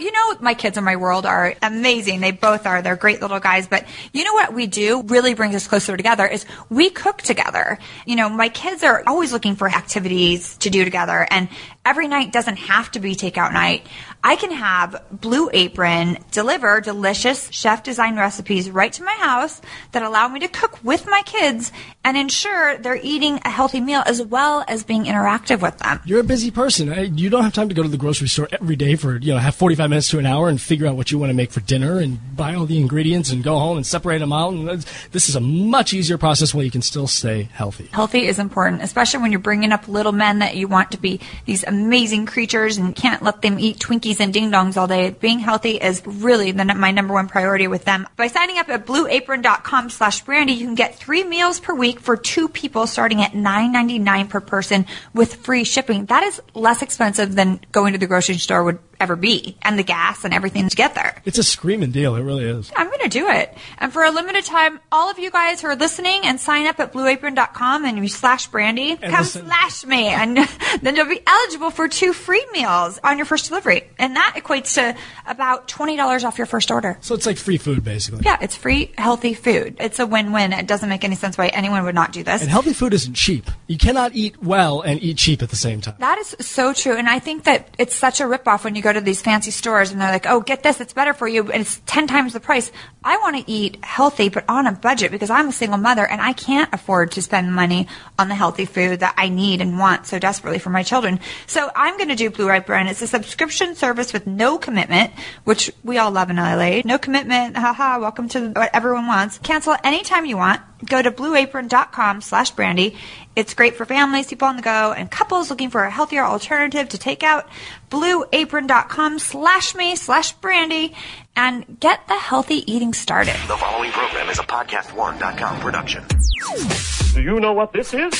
You know, my kids in my world are amazing. They both are. They're great little guys. But you know what we do really brings us closer together is we cook together. You know, my kids are always looking for activities to do together and every night doesn't have to be takeout night. I can have Blue Apron deliver delicious chef design recipes right to my house that allow me to cook with my kids and ensure they're eating a healthy meal as well as being interactive with them. You're a busy person. You don't have time to go to the grocery store every day for, you know, have 45 minutes to an hour and figure out what you want to make for dinner and buy all the ingredients and go home and separate them out. And this is a much easier process where you can still stay healthy. Healthy is important, especially when you're bringing up little men that you want to be these amazing creatures and can't let them eat Twinkies and ding dongs all day. Being healthy is really the, my number one priority with them. By signing up at blueapron.com slash brandi, you can get three meals per week for two people starting at $9.99 per person with free shipping. That is less expensive than going to the grocery store would ever be and the gas and everything to get there. It's a screaming deal. It really is. I'm going to do it. And for a limited time, all of you guys who are listening and sign up at blueapron.com and you slash brandi, come listen- slash me. And then you'll be eligible for two free meals on your first delivery. And that equates to about $20 off your first order. So it's like free food, basically. Yeah, it's free, healthy food. It's a win-win. It doesn't make any sense why anyone would not do this. And healthy food isn't cheap. You cannot eat well and eat cheap at the same time. That is so true. And I think that it's such a ripoff when you go to these fancy stores and they're like, oh, get this, it's better for you, and it's 10 times the price. I want to eat healthy, but on a budget because I'm a single mother and I can't afford to spend money on the healthy food that I need and want so desperately for my children. So I'm going to do Blue Apron. It's a subscription service with no commitment, which we all love in LA. No commitment. Haha. Welcome to what everyone wants. Cancel anytime you want. Go to blueapron.com slash brandi. It's great for families, people on the go, and couples looking for a healthier alternative to take out. Blueapron.com slash me slash brandi and get the healthy eating started. The following program is a podcast1.com production. Do you know what this is?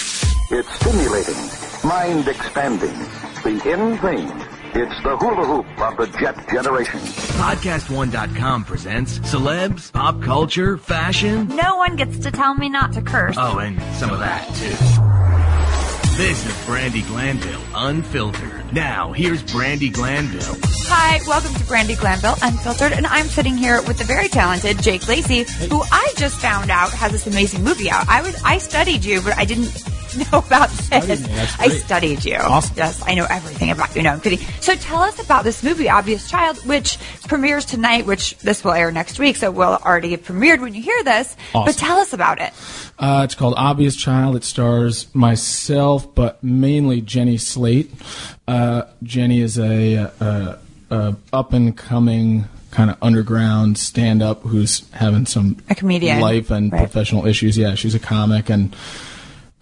It's stimulating, mind expanding, the in thing. It's the hula hoop of the jet generation. Podcast1.com presents celebs, pop culture, fashion. No one gets to tell me not to curse. Oh, and some of that, too. This is Brandi Glanville, unfiltered. Now, here's Brandi Glanville. Hi, welcome to Brandi Glanville Unfiltered, and I'm sitting here with the very talented Jake Lacey, who I just found out has this amazing movie out. I was I studied you, but I didn't know about this. I studied you. Awesome. Yes, I know everything about you. No, I'm kidding. So tell us about this movie, Obvious Child, which premieres tonight, which this will air next week, so will already have premiered when you hear this. But tell us about it. Uh, it's called Obvious Child. It stars myself, but mainly Jenny Slate. Uh, Jenny is a, a, a up and coming kind of underground stand up who's having some A comedian, life and right. professional issues. Yeah, she's a comic and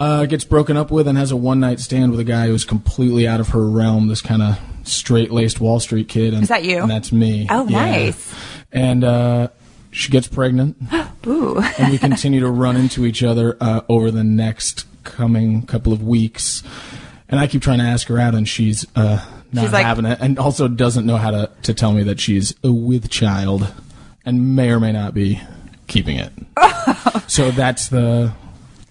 uh, gets broken up with and has a one night stand with a guy who's completely out of her realm. This kind of straight laced Wall Street kid. And, Is that you? And that's me. Oh, Yeah. nice. And uh, she gets pregnant Ooh. and we continue to run into each other uh, over the next coming couple of weeks. And I keep trying to ask her out, and she's uh, not She's like- having it, and also doesn't know how to, to tell me that she's a with child, and may or may not be keeping it. so that's the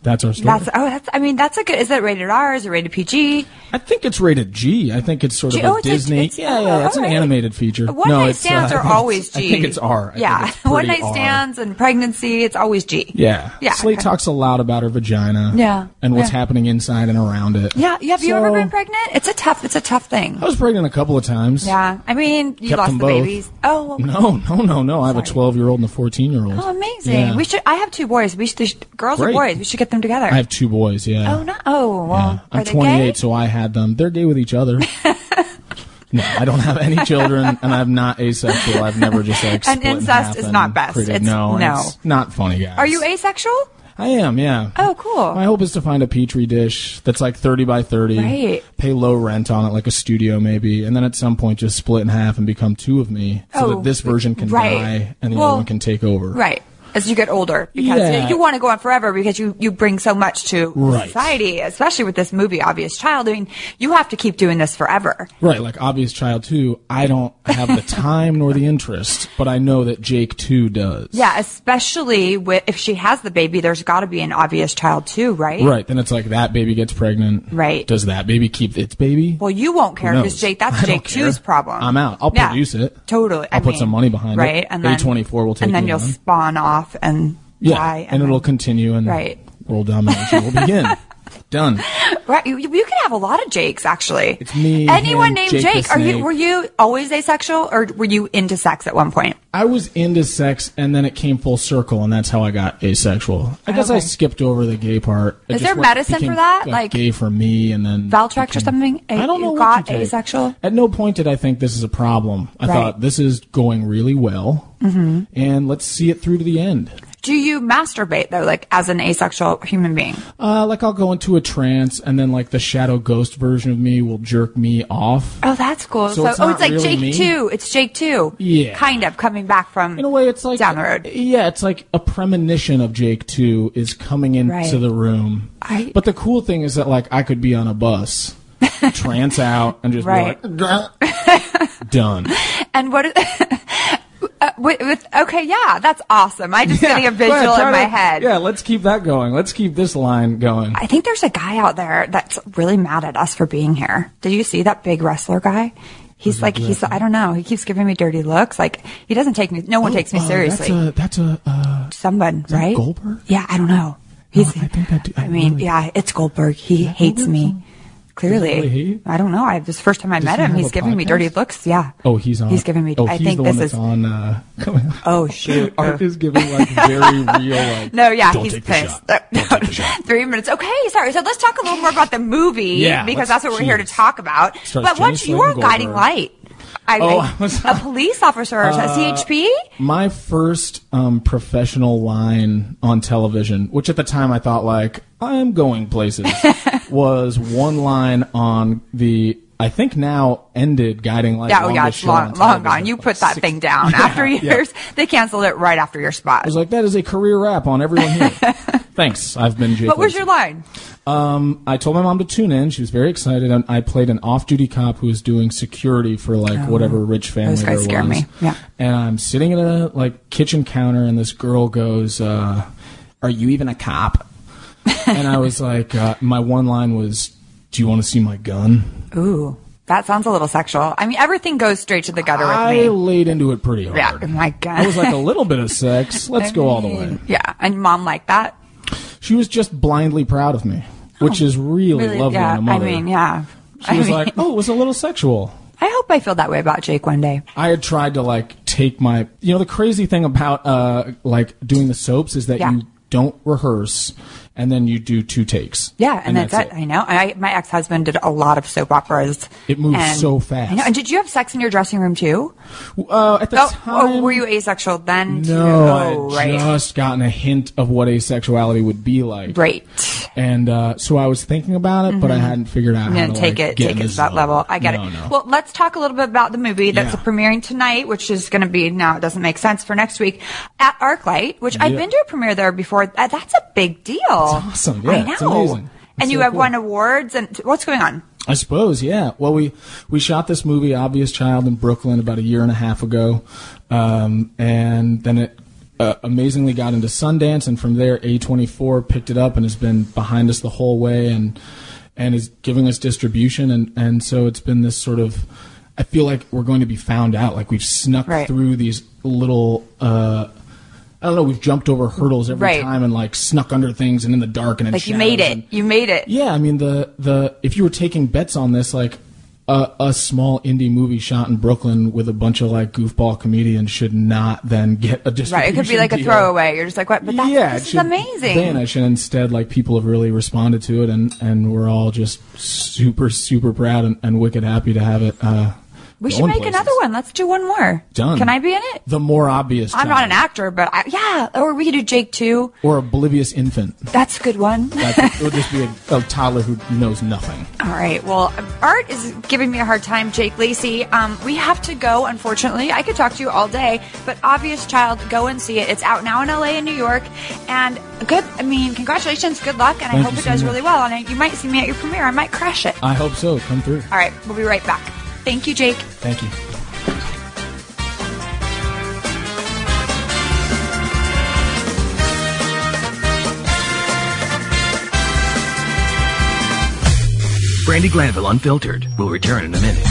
that's our story. That's oh, that's. I mean, that's a good. Is it rated R? Is it rated PG? I think it's rated G. I think it's sort of G- oh, a Disney. it's- yeah, oh, yeah, it's an alright. animated feature. One no, night stands uh, are always G. I think it's R. I yeah, it's one night R. stands and pregnancy, it's always G. Yeah. Yeah, Slate okay. talks a lot about her vagina. Yeah, And what's yeah. happening inside and around it. Yeah, have you ever been pregnant? It's a tough. It's a tough thing. I was pregnant a couple of times. Yeah, I mean, you Kept lost the both. babies. Oh, No, no, no, no. I have a 12 year old and a 14 year old. oh, amazing. We should. I have two boys. We should. Girls or boys? We should get them together. I have two boys, yeah. oh no. Oh well. Yeah. I'm they 28, gay? so I had them. They're gay with each other. no, I don't have any children, and I'm not asexual. I've never just like And in incest half is not best. created- It's- no, no. it's not funny, guys. Are you asexual? I am, yeah. Oh, cool. My hope is to find a petri dish that's like 30 by 30. Right. Pay low rent on it, like a studio maybe, and then at some point just split in half and become two of me, so Oh, that this version can right. die and the Well, other one can take over. Right. As you get older because Yeah. you want to go on forever because you, you bring so much to Right. society, especially with this movie, Obvious Child. I mean, you have to keep doing this forever. Right, like obvious child two. I don't have the time nor the interest, but I know that Jake two does. Yeah, especially with, if she has the baby, there's got to be an Obvious Child too, right? Right, then it's like that baby gets pregnant. Right. Does that baby keep its baby? Well, you won't care because? Jake, that's I Jake care. 2's problem. I'm out. I'll Yeah, produce it. Totally. I'll I put mean, some money behind it. right? And then A24 will take it. And then you'll on. spawn off and Yeah, die. and, it'll then- continue and Right. world domination will begin. Done. Right, you, you could have a lot of Jakes actually. It's me, Anyone named Jake Jake? Are you were you always asexual or were you into sex at one point? I was into sex, and then it came full circle, and that's how I got asexual. I guess I skipped over the gay part. Is there went- medicine for that? Like- gay for me, and then Valtrex or something? I don't know. Got you asexual? At no point did I think this is a problem. I Right. thought this is going really well, mm-hmm. and let's see it through to the end. Do you masturbate though, like as an asexual human being? Uh, like I'll go into a trance, and then like the shadow ghost version of me will jerk me off. Oh, that's cool. So So, it's oh, it's like really Jake me? two. It's Jake two. Yeah. kind of coming back from In a way, it's like down the road. Yeah, it's like a premonition of Jake Two is coming into Right. the room. I- but the cool thing is that like I could be on a bus, trance out, and just Right. be like, done. And what? uh, with, with okay, yeah, that's awesome. I just getting a Go ahead, visual in my to- head. Yeah, let's keep that going. Let's keep this line going. I think there's a guy out there that's really mad at us for being here. Did you see that big wrestler guy? He's like, he's, I don't know. He keeps giving me dirty looks. Like, he doesn't take me, no one takes me Uh, seriously. That's a that's a uh, Someone, right? Goldberg? Yeah, I don't know. He's, I think that I I mean, really- yeah, it's Goldberg. He hates Goldberg? me. Clearly. I don't know. I, this is the first time I met he him. have He's a giving me podcast? dirty looks. Yeah. oh he's on. He's giving me, Oh, I he's think the this one that's is, on. Uh, oh shoot. Art is giving like very real like. No, yeah, Don't he's take the pissed. shot. Don't take the shot. Three minutes. Okay, sorry. So let's talk a little more about the movie Yeah, because let's- that's what we're here to talk about. Starts but what's Jenny your guiding Goldberg. light? I, Oh, I- was- a police officer, a CHP. My first um, professional line on television, which at the time I thought like I'm going places, was one line on the I think now ended guiding light. Yeah, oh yeah, it's long, long gone. You put that Six- thing down Yeah, after yeah. years. They canceled it right after your spot. I was like, that is a career wrap on everyone here. Thanks. I've been Jake. what was your line? Um, I told my mom to tune in. She was very excited, and I played an off-duty cop who was doing security for like whatever rich family Oh. Those guys there was. me. Yeah. And I'm sitting at a like kitchen counter, and this girl goes, uh, "Are you even a cop?" And I was like, uh, my one line was, "Do you want to see my gun?" Ooh, that sounds a little sexual. I mean, everything goes straight to the gutter with I me. laid into it pretty hard. Yeah, oh my God. I was like a little bit of sex. Let's I go all the way. Yeah, and mom liked that. She was just blindly proud of me, which is really, Really, lovely yeah. in a mother. I mean, yeah. She I was mean, like, "Oh, it was a little sexual." I hope I feel that way about Jake one day. I had tried to like take my, you know, the crazy thing about uh like doing the soaps is that Yeah. you don't rehearse and then you do two takes. Yeah, and, that's, it. I know. I, my ex husband did a lot of soap operas. It moves and- so fast. I know. And did you have sex in your dressing room too? Uh, at the Oh, time, oh, were you asexual then? too? No, I oh, had right. just gotten a hint of what asexuality would be like. Right. And uh, so I was thinking about it, but I hadn't figured out how gonna take like, it, get take it to that level. I get No, it. no. Well, let's talk a little bit about the movie that's Yeah. premiering tonight, which is going to be now. It doesn't make sense for next week at ArcLight, which I've been to a premiere there before. Uh, That's a big deal. Awesome. Yeah, I know. it's amazing. And you so have cool. won awards. And what's going on? I suppose, yeah. Well, we we shot this movie, Obvious Child, in Brooklyn about a year and a half ago, um, and then it uh, amazingly got into Sundance, and from there, A24 picked it up and has been behind us the whole way, and and is giving us distribution, and and so it's been this sort of. I feel like we're going to be found out, like we've snuck Right. through these little. Uh, I don't know. We've jumped over hurdles every Right. time and like snuck under things and in the dark and in Like you made it. and- You made it. yeah, I mean the the if you were taking bets on this, like a, a small indie movie shot in Brooklyn with a bunch of like goofball comedians should not then get a distribution. Right. It could be like a throwaway. You're just like, what? But that's, yeah, this is amazing. vanish, and instead, like people have really responded to it, and and we're all just super super proud and, and wicked happy to have it uh, We should make places. another one. Let's do one more. Done. Can I be in it? The more obvious. I'm child. not an actor, but I, yeah. Or we could do Jake too. Or oblivious infant. That's a good one. That it would just be a, a toddler who knows nothing. All right. Well, Art is giving me a hard time, Jake Lacey. Um, we have to go, unfortunately. I could talk to you all day, but Obvious Child, go and see it. It's out now in LA and New York. And good, I mean, congratulations, good luck, and I hope it so does much. really well. And you might see me at your premiere. I might crash it. I hope so. Come through. All right. We'll be right back. Thank you, Jake. Thank you. Brandi Glanville Unfiltered will return in a minute.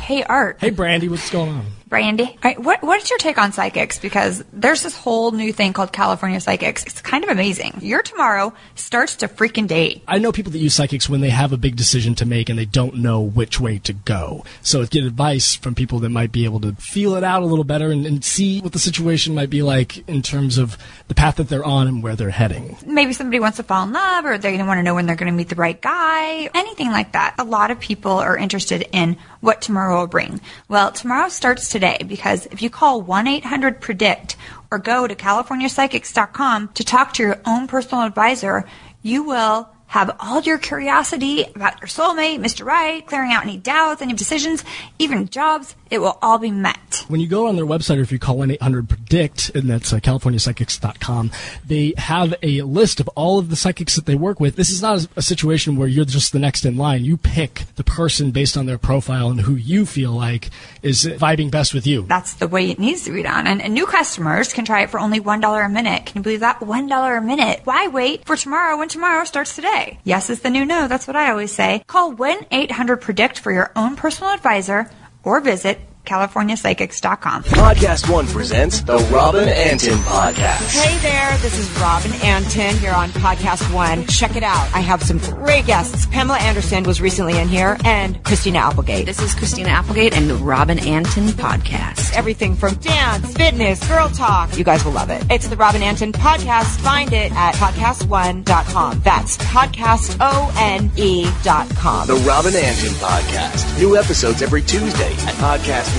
Hey, Art. Hey, Brandi, what's going on? Brandi. All right, what, what is your take on psychics? Because there's this whole new thing called California Psychics. It's kind of amazing. Your tomorrow starts to freaking date. I know people that use psychics when they have a big decision to make and they don't know which way to go. So get advice from people that might be able to feel it out a little better and, and see what the situation might be like in terms of the path that they're on and where they're heading. maybe somebody wants to fall in love or they want to know when they're going to meet the right guy, anything like that. A lot of people are interested in what tomorrow will bring. Well, tomorrow starts today because if you call 1-800-PREDICT or go to californiapsychics.com to talk to your own personal advisor, you will have all your curiosity about your soulmate, Mr. Right, clearing out any doubts, any decisions, even jobs. It will all be met. When you go on their website or if you call 1-800-PREDICT, and that's uh, californiapsychics.com, they have a list of all of the psychics that they work with. This is not a, a situation where you're just the next in line. You pick the person based on their profile and who you feel like is vibing best with you. That's the way it needs to be done. And, and new customers can try it for only $1 a minute. Can you believe that? $1 a minute. Why wait for tomorrow when tomorrow starts today? Yes is the new no. That's what I always say. Call 1-800-PREDICT for your own personal advisor or visit CaliforniaPsychics.com. Podcast One presents the Robin Antin Podcast. Hey there, this is Robin Antin here on Podcast One. Check it out. I have some great guests. Pamela Anderson was recently in here and Christina Applegate. This is Christina Applegate and the Robin Antin podcast. Everything from dance, fitness, girl talk. You guys will love it. It's the Robin Antin Podcast. Find it at podcastone.com. That's podcastone E dot com. The Robin Antin Podcast. New episodes every Tuesday at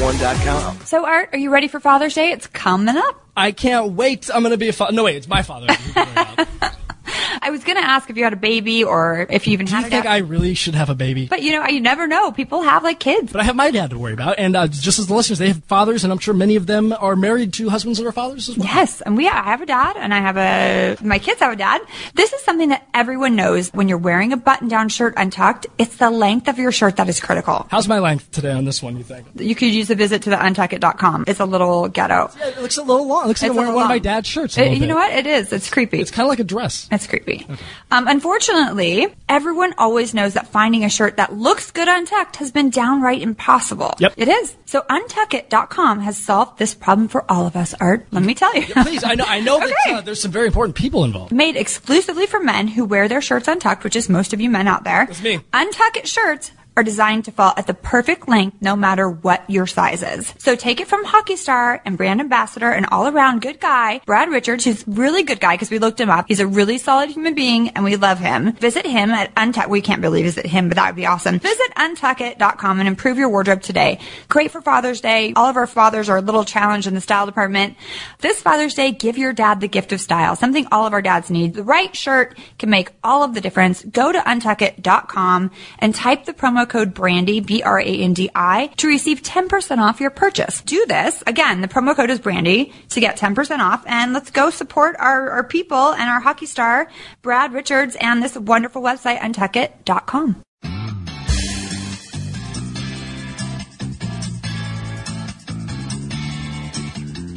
podcastone.com. So, Art, are you ready for Father's Day? It's coming up. I can't wait. I'm going to be a father. No, wait, it's my father. I was going to ask if you had a baby or if you even Do had you a think. I really should have a baby? but you know, you never know. People have like kids. But I have my dad to worry about, and uh, just as the listeners, they have fathers, and I'm sure many of them are married to husbands that are fathers as well. Yes, and we I have a dad, and I have a my kids have a dad. This is something that everyone knows. When you're wearing a button-down shirt untucked, it's the length of your shirt that is critical. How's my length today on this one? You think? You could use a visit to the untuckit.com. It's a little ghetto. Yeah, it looks a little long. It looks like It's I'm wearing one of my dad's shirts. It- you know what? It is. It's creepy. It's kind of like a dress. It's creepy. Um, unfortunately, everyone always knows that finding a shirt that looks good untucked has been downright impossible. Yep. It is. So untuckit.com has solved this problem for all of us, Art. Let me tell you. Please, I know. I know that Okay. uh, there's some very important people involved. Made exclusively for men who wear their shirts untucked, which is most of you men out there. That's me. Untuck it shirts are designed to fall at the perfect length no matter what your size is. So take it from hockey star and brand ambassador and all around good guy, Brad Richards, who's really good guy because we looked him up. He's a really solid human being and we love him. Visit him at Untuck. We can't really visit him, but that would be awesome. Visit untuckit.com and improve your wardrobe today. Great for Father's Day. All of our fathers are a little challenged in the style department. This Father's Day, give your dad the gift of style, something all of our dads need. The right shirt can make all of the difference. Go to untuckit.com and type the promo code Brandi, B-R-A-N-D-I, to receive 10% off your purchase. Do this. Again, the promo code is Brandi to get 10% off and let's go support our, our people and our hockey star, Brad Richards, and this wonderful website, untuckit.com.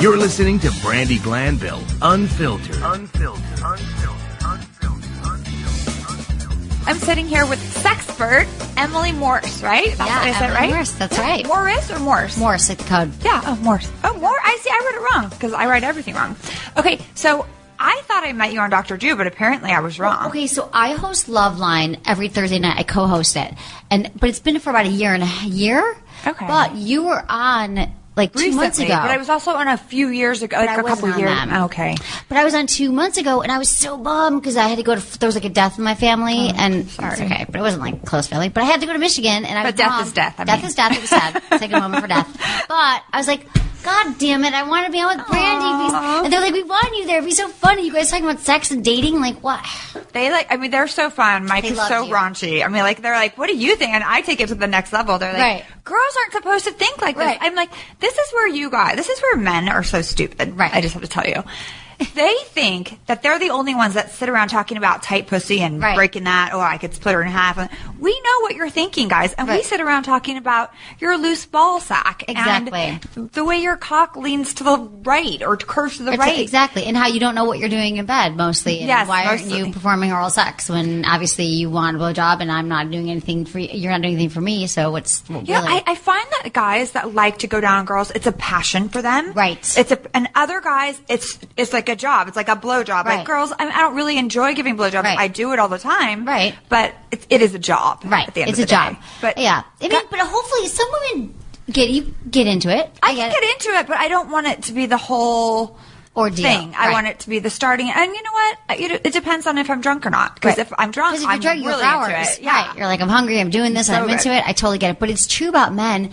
You're listening to Brandi Glanville Unfiltered. Unfiltered. Unfiltered. Unfiltered. I'm sitting here with sexpert Emily Morse, right? That's Yeah, is that Emily right? Morse, that's right. Morris or Morse? Morse, it's code. Yeah, oh, Morse. Oh, Morse. I see. I read it wrong because I write everything wrong. Okay, so I thought I met you on Dr. Drew, but apparently I was wrong. Okay, so I host Loveline every Thursday night. I co-host it, and but it's been for about a year and a year. Okay. But you were on like two months ago. but I was also on a few years ago, like a couple on years. them. Oh, okay, But I was on two months ago, and I was so bummed because I had to go to. There was like a death in my family, oh, and sorry, okay, but it wasn't like close family. But I had to go to Michigan, and I But was death bummed. is death, I death mean. is death. It was sad. Take a moment for death. But I was like, God damn it! I want to be on with Brandy. Because, and they're like, we want you there. It'd be so funny. You guys talking about sex and dating? Like what? they like. I mean, they're so fun. Mike They is so you. raunchy. I mean, like they're like, "What do you think?" And I take it to the next level. They're like, Right. "Girls aren't supposed to think like this." Right. I'm like, "This is where you guys. This is where men are so stupid." Right. I just have to tell you. They think that they're the only ones that sit around talking about tight pussy and Right. breaking that. Oh, I could split her in half. We know what you're thinking, guys, and we sit around talking about your loose ball sack Exactly. and the way your cock leans to the right or curves to the It's- right. Exactly, and how you don't know what you're doing in bed mostly. And Yes, why aren't you performing oral sex when obviously you want a blowjob and I'm not doing anything for you? You're not doing anything for me, so what's Yeah, really? I, I find that guys that like to go down on girls, it's a passion for them. Right. It's a, and other guys, it's it's like a job. It's like a blowjob. Right. Like girls, I, I don't really enjoy giving blowjobs. Right. I do it all the time. Right. But it, it is a job. Right. At the end it's of a the job. But yeah, I mean, but hopefully some women get you get into it. I, get can it. get into it, but I don't want it to be the whole Ordeal. thing. I want it to be the starting. And you know what? It, depends on if I'm drunk or not. Because Right. if I'm drunk, if you're I'm drunk, really into it. Yeah. Right. You're like, I'm hungry. I'm doing this. So I'm into it. I totally get it. But it's true about men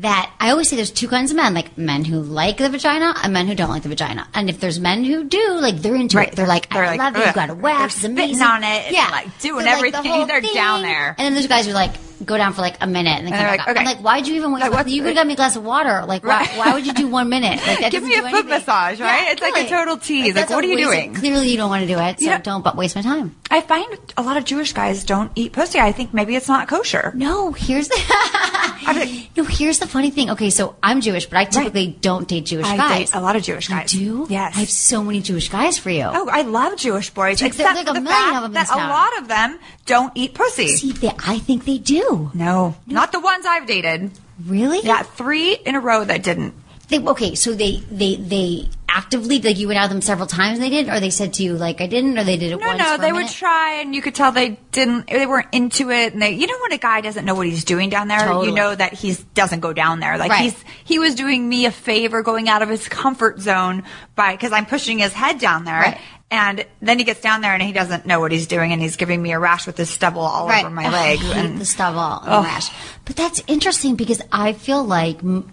that I always say there's two kinds of men, like men who like the vagina and men who don't like the vagina. And if there's men who do, like they're into Right. it. They're like, They're I like, love it. You ugh. got a wax. They're It's amazing. on it Yeah. like, doing They're like, the everything. They're down there. And then there's guys who are like go down for like a minute and then come they're back like, up. I'm like, why'd you even waste? Like, you could have got me a glass of water. Like, why, Right. why would you do one minute? Like, Give me a foot massage, right? Yeah, It's like a total tease. Like, what are you waste of- doing? Clearly, you don't want to do it, so You know- don't but waste my time. I find a lot of Jewish guys don't eat pussy. I think maybe it's not kosher. No, here's the no. Here's the funny thing. Okay, so I'm Jewish, but I typically don't date Jewish I guys. date a lot of Jewish You guys. do? Yes. I have so many Jewish guys for you. Oh, I love Jewish boys. Except like a the million fact of them that a lot of them don't eat pussy. See, they, I think they do. No, not the ones I've dated. Really? Yeah, three in a row that didn't. They, okay, so they they they actively like you went out with them several times. and They did, or they said to you like I didn't, or they did it No, once. no, they would try, and you could tell they didn't. They weren't into it, and they. You know when a guy doesn't know what he's doing down there, Totally. you know that he doesn't go down there. Like Right. he's he was doing me a favor, going out of his comfort zone by because I'm pushing his head down there. Right. And then he gets down there and he doesn't know what he's doing, and he's giving me a rash with his stubble all right. over my legs. And the stubble and the rash. But that's interesting because I feel like m-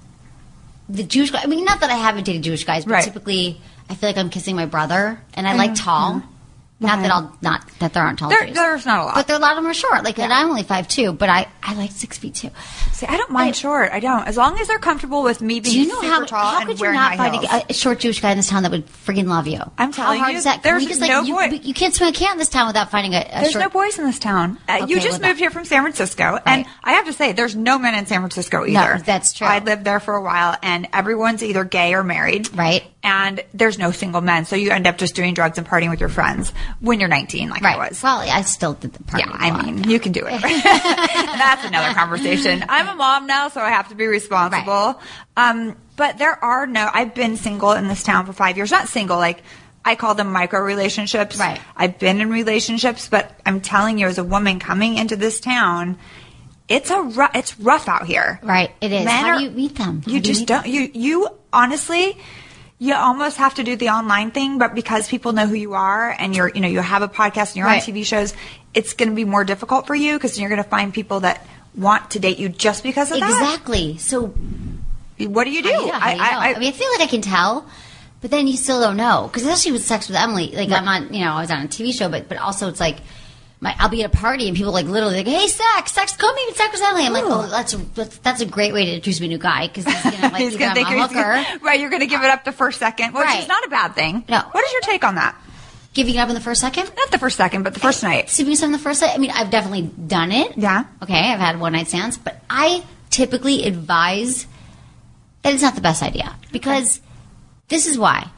the Jewish guy. I mean, not that I haven't dated Jewish guys, but Right. typically I feel like I'm kissing my brother, and I mm-hmm. like tall. Mm-hmm. Not that I'll not that there aren't tall There- Jews. there's not a lot. but there, a lot of them are short. Like, and I'm only five two, but I I like six feet two. See, I don't mind short. I don't, as long as they're comfortable with me being Do you know how tall how could you not find a, a short Jewish guy in this town that would friggin' love you? I'm telling how hard you, is that? Can there's like, no you, boy- you can't swim a cat in this town without finding a, a There's short. no boys in this town. Uh, you just moved here from San Francisco, and I have to say, there's no men in San Francisco either. No, that's true. I lived there for a while, and everyone's either gay or married, Right. And there's no single men, so you end up just doing drugs and partying with your friends when you're 19, like I was. Well, I still did the party. Yeah, I mean, you can do it. That's another conversation. I'm a mom now, so I have to be responsible. Um, but there are no. I've been single in this town for five years. Not single, like I call them micro relationships. Right. I've been in relationships, but I'm telling you, as a woman coming into this town, it's a ru- it's rough out here. Right, it is. Men How are- do you meet them? How You do just meet don't. You you honestly. You almost have to do the online thing, but because people know who you are and you're, you know, you have a podcast and you're Right. on TV shows, it's going to be more difficult for you because you're going to find people that want to date you just because of that. Exactly. So What do you do? How do you know? How you know? I, mean, I feel like I can tell, but then you still don't know. Because especially with Sex with Emily, like I'm on, you know, I was on a TV show, but but also it's like. My, I'll be at a party and people like literally like, "Hey, sex, sex, come meet Sex with Emily." I'm like, "Oh, that's a, that's, that's a great way to introduce me to a new guy because he's gonna like He's think gonna I'm think a hooker." right. You're going to give it up the first second, which Right. is not a bad thing. No. What is your take on that? Giving it up in the first second, Not the first second, but the first night. sleeping with someone the first night. I mean, I've definitely done it. Yeah. Okay, I've had one night stands, but I typically advise that it's not the best idea because this is why.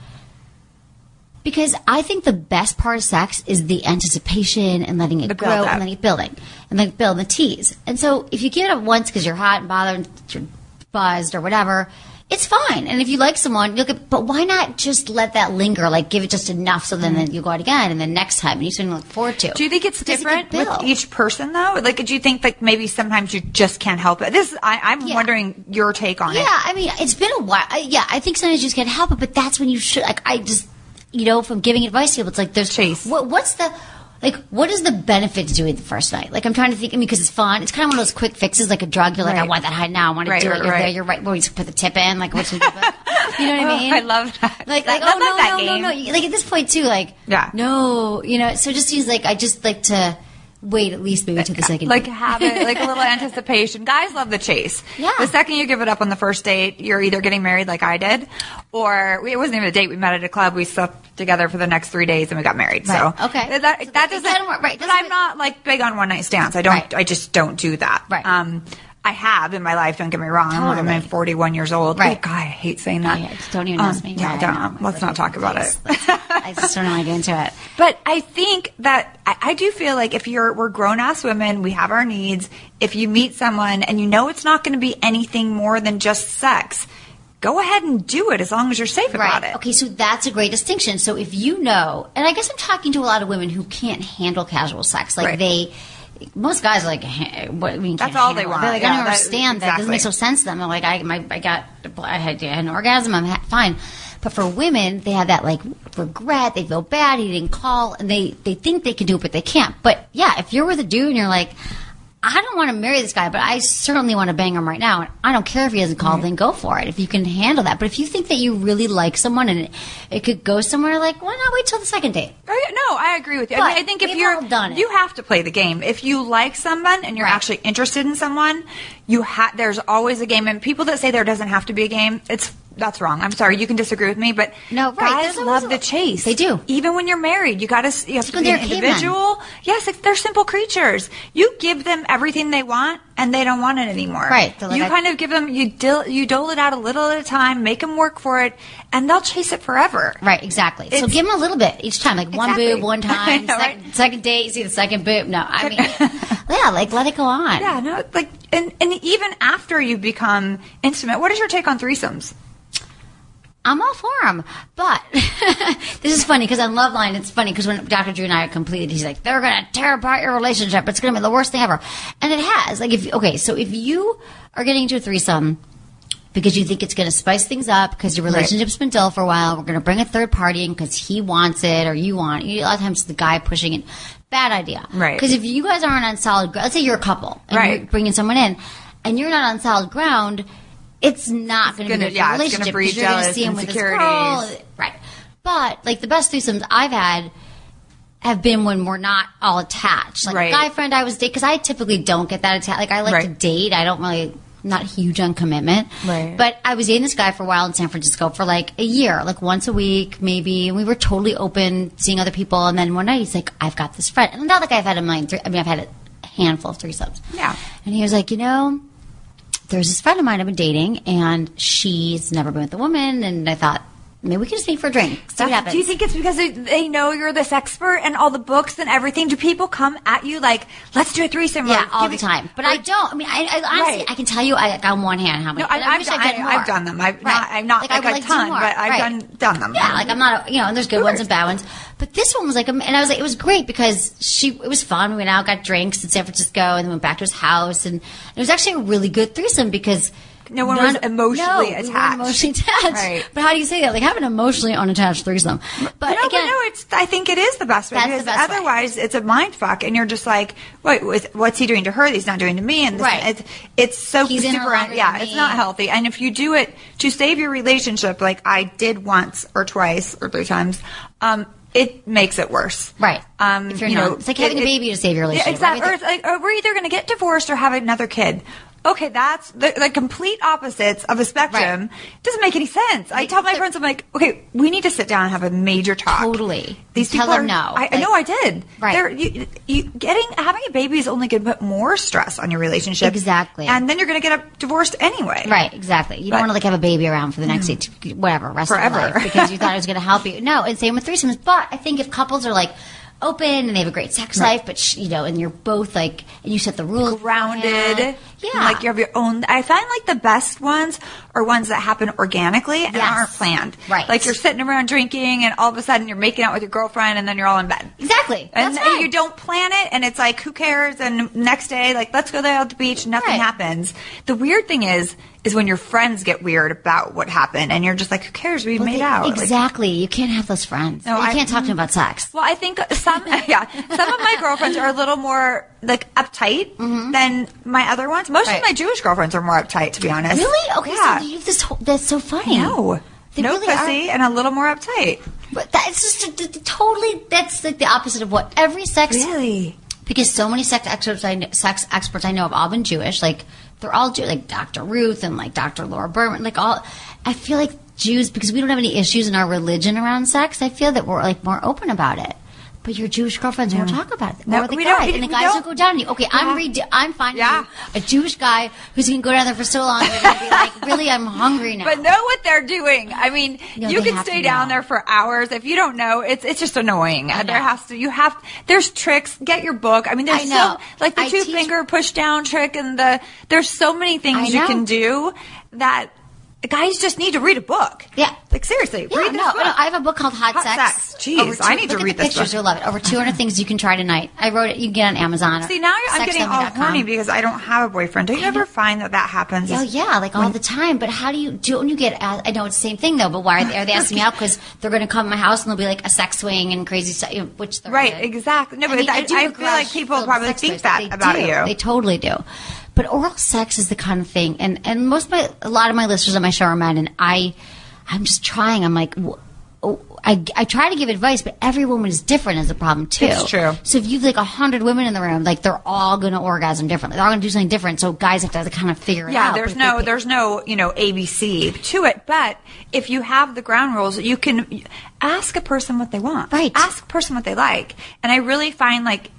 Because I think the best part of sex is the anticipation and letting it The grow and letting it building and like build the tease. And so if you give it up once because you're hot and bothered, and you're buzzed or whatever, it's fine. And if you like someone, you'll get. But why not just let that linger? Like give it just enough so then, then you go out again, and then next time you something to look forward to. It. Do you think it's different big with each person though? Like, do you think like maybe sometimes you just can't help it? This I, I'm Yeah. wondering your take on Yeah, it. I mean, it's been a while. I, yeah, I think sometimes you just can't help it, but that's when you should. Like, I just, you know, from giving advice to people, it's like there's Chase. What, what's the like? What is the benefit to doing it the first night? Like, I'm trying to think. I mean, because it's fun. It's kind of one of those quick fixes, like a drug. You're like, I want that high now. I want Right, to do it. You're right. there. You're right. Where you just put the tip in, like what you do. You know what I Oh, mean? I love that. Like, I like, oh no, that no, no, no. Like at this point too, like, Yeah. no, you know. So just use like I just like to wait at least maybe to the second. like date. have it like a little anticipation. Guys love the chase. Yeah. The second you give it up on the first date, you're either getting married like I did, or it wasn't even a date. We met at a club. We slept together for the next three days, and we got married. Right. So Okay. that So that that- doesn't. work, right. But I'm not like big on one night stands. I don't. Right. I just don't do that. Right. Um. I have in my life. Don't get me wrong. I'm- Totally. I'm 41 years old. Right. Oh, God, I hate saying that. Yeah, don't even Um, ask me. Yeah, Right, don't. Let's not talk about it. I just don't want to get into it. But I think that I, I do feel like if you're we're grown ass women, we have our needs. If you meet someone and you know it's not going to be anything more than just sex, go ahead and do it as long as you're safe about it. Okay, so that's a great distinction. So if you know, and I guess I'm talking to a lot of women who can't handle casual sex, like Right. they. Most guys are like "Ha- what I mean. That's all they want. They're like, Yeah, I don't that- understand that. It doesn't make so sense to them. They're like, I, my, I got, I had, I had an orgasm. I'm ha- fine. But for women, they have that like regret. They feel bad. He didn't call, and they they think they can do it, but they can't. But yeah, if you're with a dude and you're like. I don't want to marry this guy, but I certainly want to bang him right now. And I don't care if he hasn't called, then go for it. If you can handle that. But if you think that you really like someone and it, it could go somewhere, like, why not wait till the second date? Oh, yeah, No, I agree with you. I, mean, I think if you're all done it. you have to play the game. If you like someone and you're Right. actually interested in someone, you ha- there's always a game. And people that say there doesn't have to be a game, it's that's wrong. I'm sorry. You can disagree with me, but No, right. guys love the chase. They do. Even when you're married, you got to you have to be an individual. Yes, they're simple creatures. You give them everything they want, and they don't want it anymore. Right. Like, you kind of give them you dil- you dole it out a little at a time, make them work for it, and they'll chase it forever. Right, exactly. so give them a little bit each time, like one Exactly. boob, one time, know, second, right? second date, you see the second boob. No, I mean, yeah, like let it go on. Yeah, no, like, and, and even after you become intimate, what is your take on threesomes? I'm all for him. But this is funny because on Loveline, it's funny because when Dr. Drew and I are completed, he's like, they're going to tear apart your relationship. It's going to be the worst thing ever. And it has. Like, if, okay, so if you are getting into a threesome because you think it's going to spice things up because your relationship's been dull for a while, we're going to bring a third party in because he wants it or you want it. A lot of times it's the guy pushing it. Bad idea. Right. Because if you guys aren't on solid ground, let's say you're a couple and Right. you're bringing someone in and you're not on solid ground, it's not going to be for yeah, relationship because you're going to see him with this girl. Right. But like the best threesomes I've had have been when we're not all attached. Like Right. a guy friend I was dating because I typically don't get that attached. Like I like to date. I don't really not huge on commitment. Right. But I was dating this guy for a while in San Francisco for like a year, like once a week maybe, and we were totally open seeing other people. And then one night he's like, "I've got this friend," and not like I've had a million. Three, I mean, I've had a handful of threesomes. Yeah. And he was like, you know, there's this friend of mine I've been dating, and she's never been with a woman. And I thought, maybe we can just meet for a drink. See what happens. Do you think it's because they, they know you're this expert and all the books and everything? Do people come at you like, let's do a threesome? yeah, all the me- time. But I don't. I mean, I, I honestly, Right. I can tell you, I, like, on one hand, how many. No, I, I I've, wish done, I I, more. I've done them. I've Right. not, I'm not Like, I would like ton, more. but I've Right. done done them. Yeah, like I'm not, a, you know, and there's good ones and bad ones. But this one was like, and I was like, it was great because she, it was fun. We went out, got drinks in San Francisco, and then went back to his house, and it was actually a really good threesome because No one none- was emotionally no, we attached. emotionally attached. Right. But how do you say that? Like have an emotionally unattached threesome. But no, again, but no, it's. I think it is the best way That's the because best way. otherwise it's a mind fuck, and you're just like, wait, what's he doing to her? that He's not doing to me, and this, Right. it's, it's so He's super. yeah, it's not healthy. And if you do it to save your relationship, like I did once or twice or three times, um, it makes it worse. Right. Um, If you're you not- know, it's like having a baby to save your relationship. Exactly. Or it's like, or we're either going to get divorced or have another kid. Okay, that's the, the complete opposites of a spectrum. Right. Doesn't make any sense. I tell my friends, I'm like, okay, we need to sit down and have a major talk. Totally. These Tell people them are, no. I, Like- know I did. Right. They're, you, you, getting having a baby is only going to put more stress on your relationship. Exactly. And then you're going to get up divorced anyway. Right, exactly. You don't want to like have a baby around for the next mm. eight, whatever, rest Forever. of your life because you thought it was going to help you. No, and same with threesomes. But I think if couples are like open and they have a great sex life, but sh- you know, and you're both like, and you set the rules, Grounded. Yeah. Like you have your own. I find like the best ones are ones that happen organically and Yes. aren't planned. Right. Like you're sitting around drinking, and all of a sudden you're making out with your girlfriend, and then you're all in bed. Exactly. And, That's and you don't plan it, and it's like, who cares? And next day, like, let's go there at the beach, nothing Right. happens. The weird thing is, is when your friends get weird about what happened, and you're just like, who cares? We Well, made they- out. Like, Exactly. you can't have those friends. No, you I- can't talk to them about sex. well, I think some, yeah, some of my girlfriends are a little more like uptight than my other ones. Most Mm-hmm. Right. of my Jewish girlfriends are more uptight, to be honest. Really? Okay, yeah. so you have this. Whole, that's so funny. no, They no really pussy, are- and a little more uptight. But that's just a, t- totally. That's like the opposite of what every sex. Really? Because so many sex experts, I know, sex experts I know have all been Jewish. Like they're all Jew, like Dr. Ruth and like Dr. Laura Berman. Like all, I feel like Jews because we don't have any issues in our religion around sex. I feel that we're like more open about it. But your Jewish girlfriends won't talk about it. No, Or the we don't- we- and the guys don't- don't go down on you. Okay, I'm re- I'm finding Yeah. a Jewish guy who's going to go down there for so long. You're going to be like, really, I'm hungry now. But know what they're doing. I mean, No, you can stay down know. there for hours. If you don't know, it's it's just annoying. There has to you have there's tricks. Get your book. I mean, there's I know. so like the I two teach- finger push down trick and the there's so many things you can do that guys just need to read a book. Yeah. Like seriously, Yeah, read this no, book. no, I have a book called Hot, Hot Sex. Sex. Jeez, Over I need to read the this pictures. book. You'll love it. Over 200 things you can try tonight. I wrote it. You can get it on Amazon. See now you're, I'm getting all horny because I don't have a boyfriend. Don't you ever find that that happens? Oh yeah, like all the time. But how do you don't you get? Uh, I know it's the same thing though. But why are they, are they asking me out? Because they're going to come to my house and they'll be like a sex swing and crazy stuff. you know, Which they're Right, good. exactly. No, but mean, I, do I feel like people probably think that about do. you. They totally do. But oral sex is the kind of thing, and and most of my a lot of my listeners on my show are men, and I, I'm just trying. I'm like. wh- oh, I, I try to give advice, but every woman is different is a problem too. It's true. So if you've like a hundred women in the room, like they're all going to orgasm differently. They're all going to do something different. So guys have to kind of figure it out. Yeah, there's no there's no you know ABC to it, but if you have the ground rules, you can ask a person what they want. Right. Ask a person what they like, and I really find like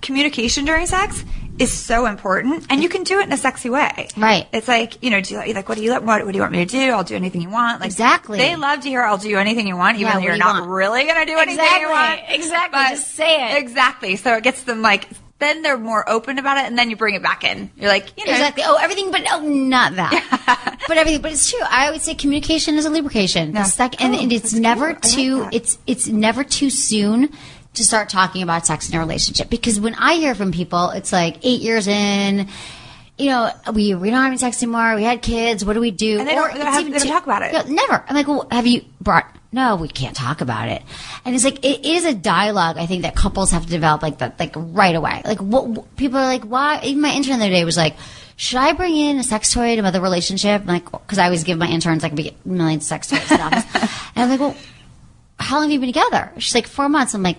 communication during sex is so important, and you can do it in a sexy way. Right. It's like you know, do you like what do you what, what do you want me to do? I'll do anything you want. Like Exactly. They love to hear I'll do anything you want, even Yeah, though you're you not want? really going to do anything Exactly. you want. Exactly. Just say it. Exactly. So it gets them like. Then they're more open about it, and then you bring it back in. You're like, you know, Exactly. Oh, everything, but no, not that. but everything. But it's true. I always say communication is a lubrication. Yeah. The sec- and, Oh, and it's that's never cool. I like too. it's it's never too soon to start talking about sex in a relationship. Because when I hear from people, it's like eight years in. You know, we we don't have any sex anymore. We had kids. What do we do? And they don't- they don't have- even they don't too- talk about it. Yeah, never. I'm like, well, have you brought? No, we can't talk about it. And it's like it is a dialogue. I think that couples have to develop like that, like right away. Like what people are like, why? Even my intern the other day was like, should I bring in a sex toy to another relationship? I'm like, because I always give my interns like a million sex toys. in the office. and I'm like, well. How long have you been together? She's like four months. I'm like,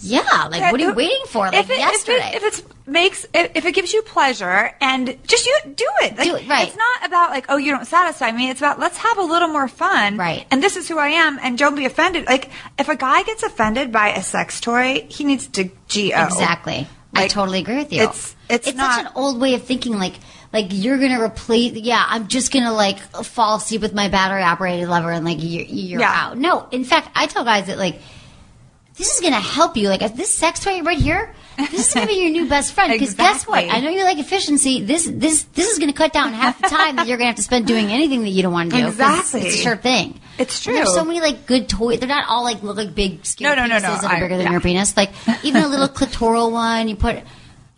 yeah. Like, what are you waiting for? Like if it, yesterday. If it, if makes if, if it gives you pleasure and just you do it. Like, Do it, right. It's not about like oh you don't satisfy me. It's about let's have a little more fun. Right. And this is who I am. And don't be offended. Like if a guy gets offended by a sex toy, he needs to go. Exactly. I totally agree with you. it's- it's not- such an old way of thinking. Like like you're gonna replace. Yeah, I'm just gonna like fall asleep with my battery operated lever and like you're, you're Yeah. out. No, in fact, I tell guys that like this is gonna help you. Like this sex toy right here. This is gonna be your new best friend because guess what? I know you like efficiency. This this this is gonna cut down half the time that you're gonna have to spend doing anything that you don't want to do. Exactly. it's a sure thing. It's And there's so many like good toys. They're not all like look like big skinny No, no, no, no. that are I- bigger than yeah. your penis. Like even a little clitoral one, you put.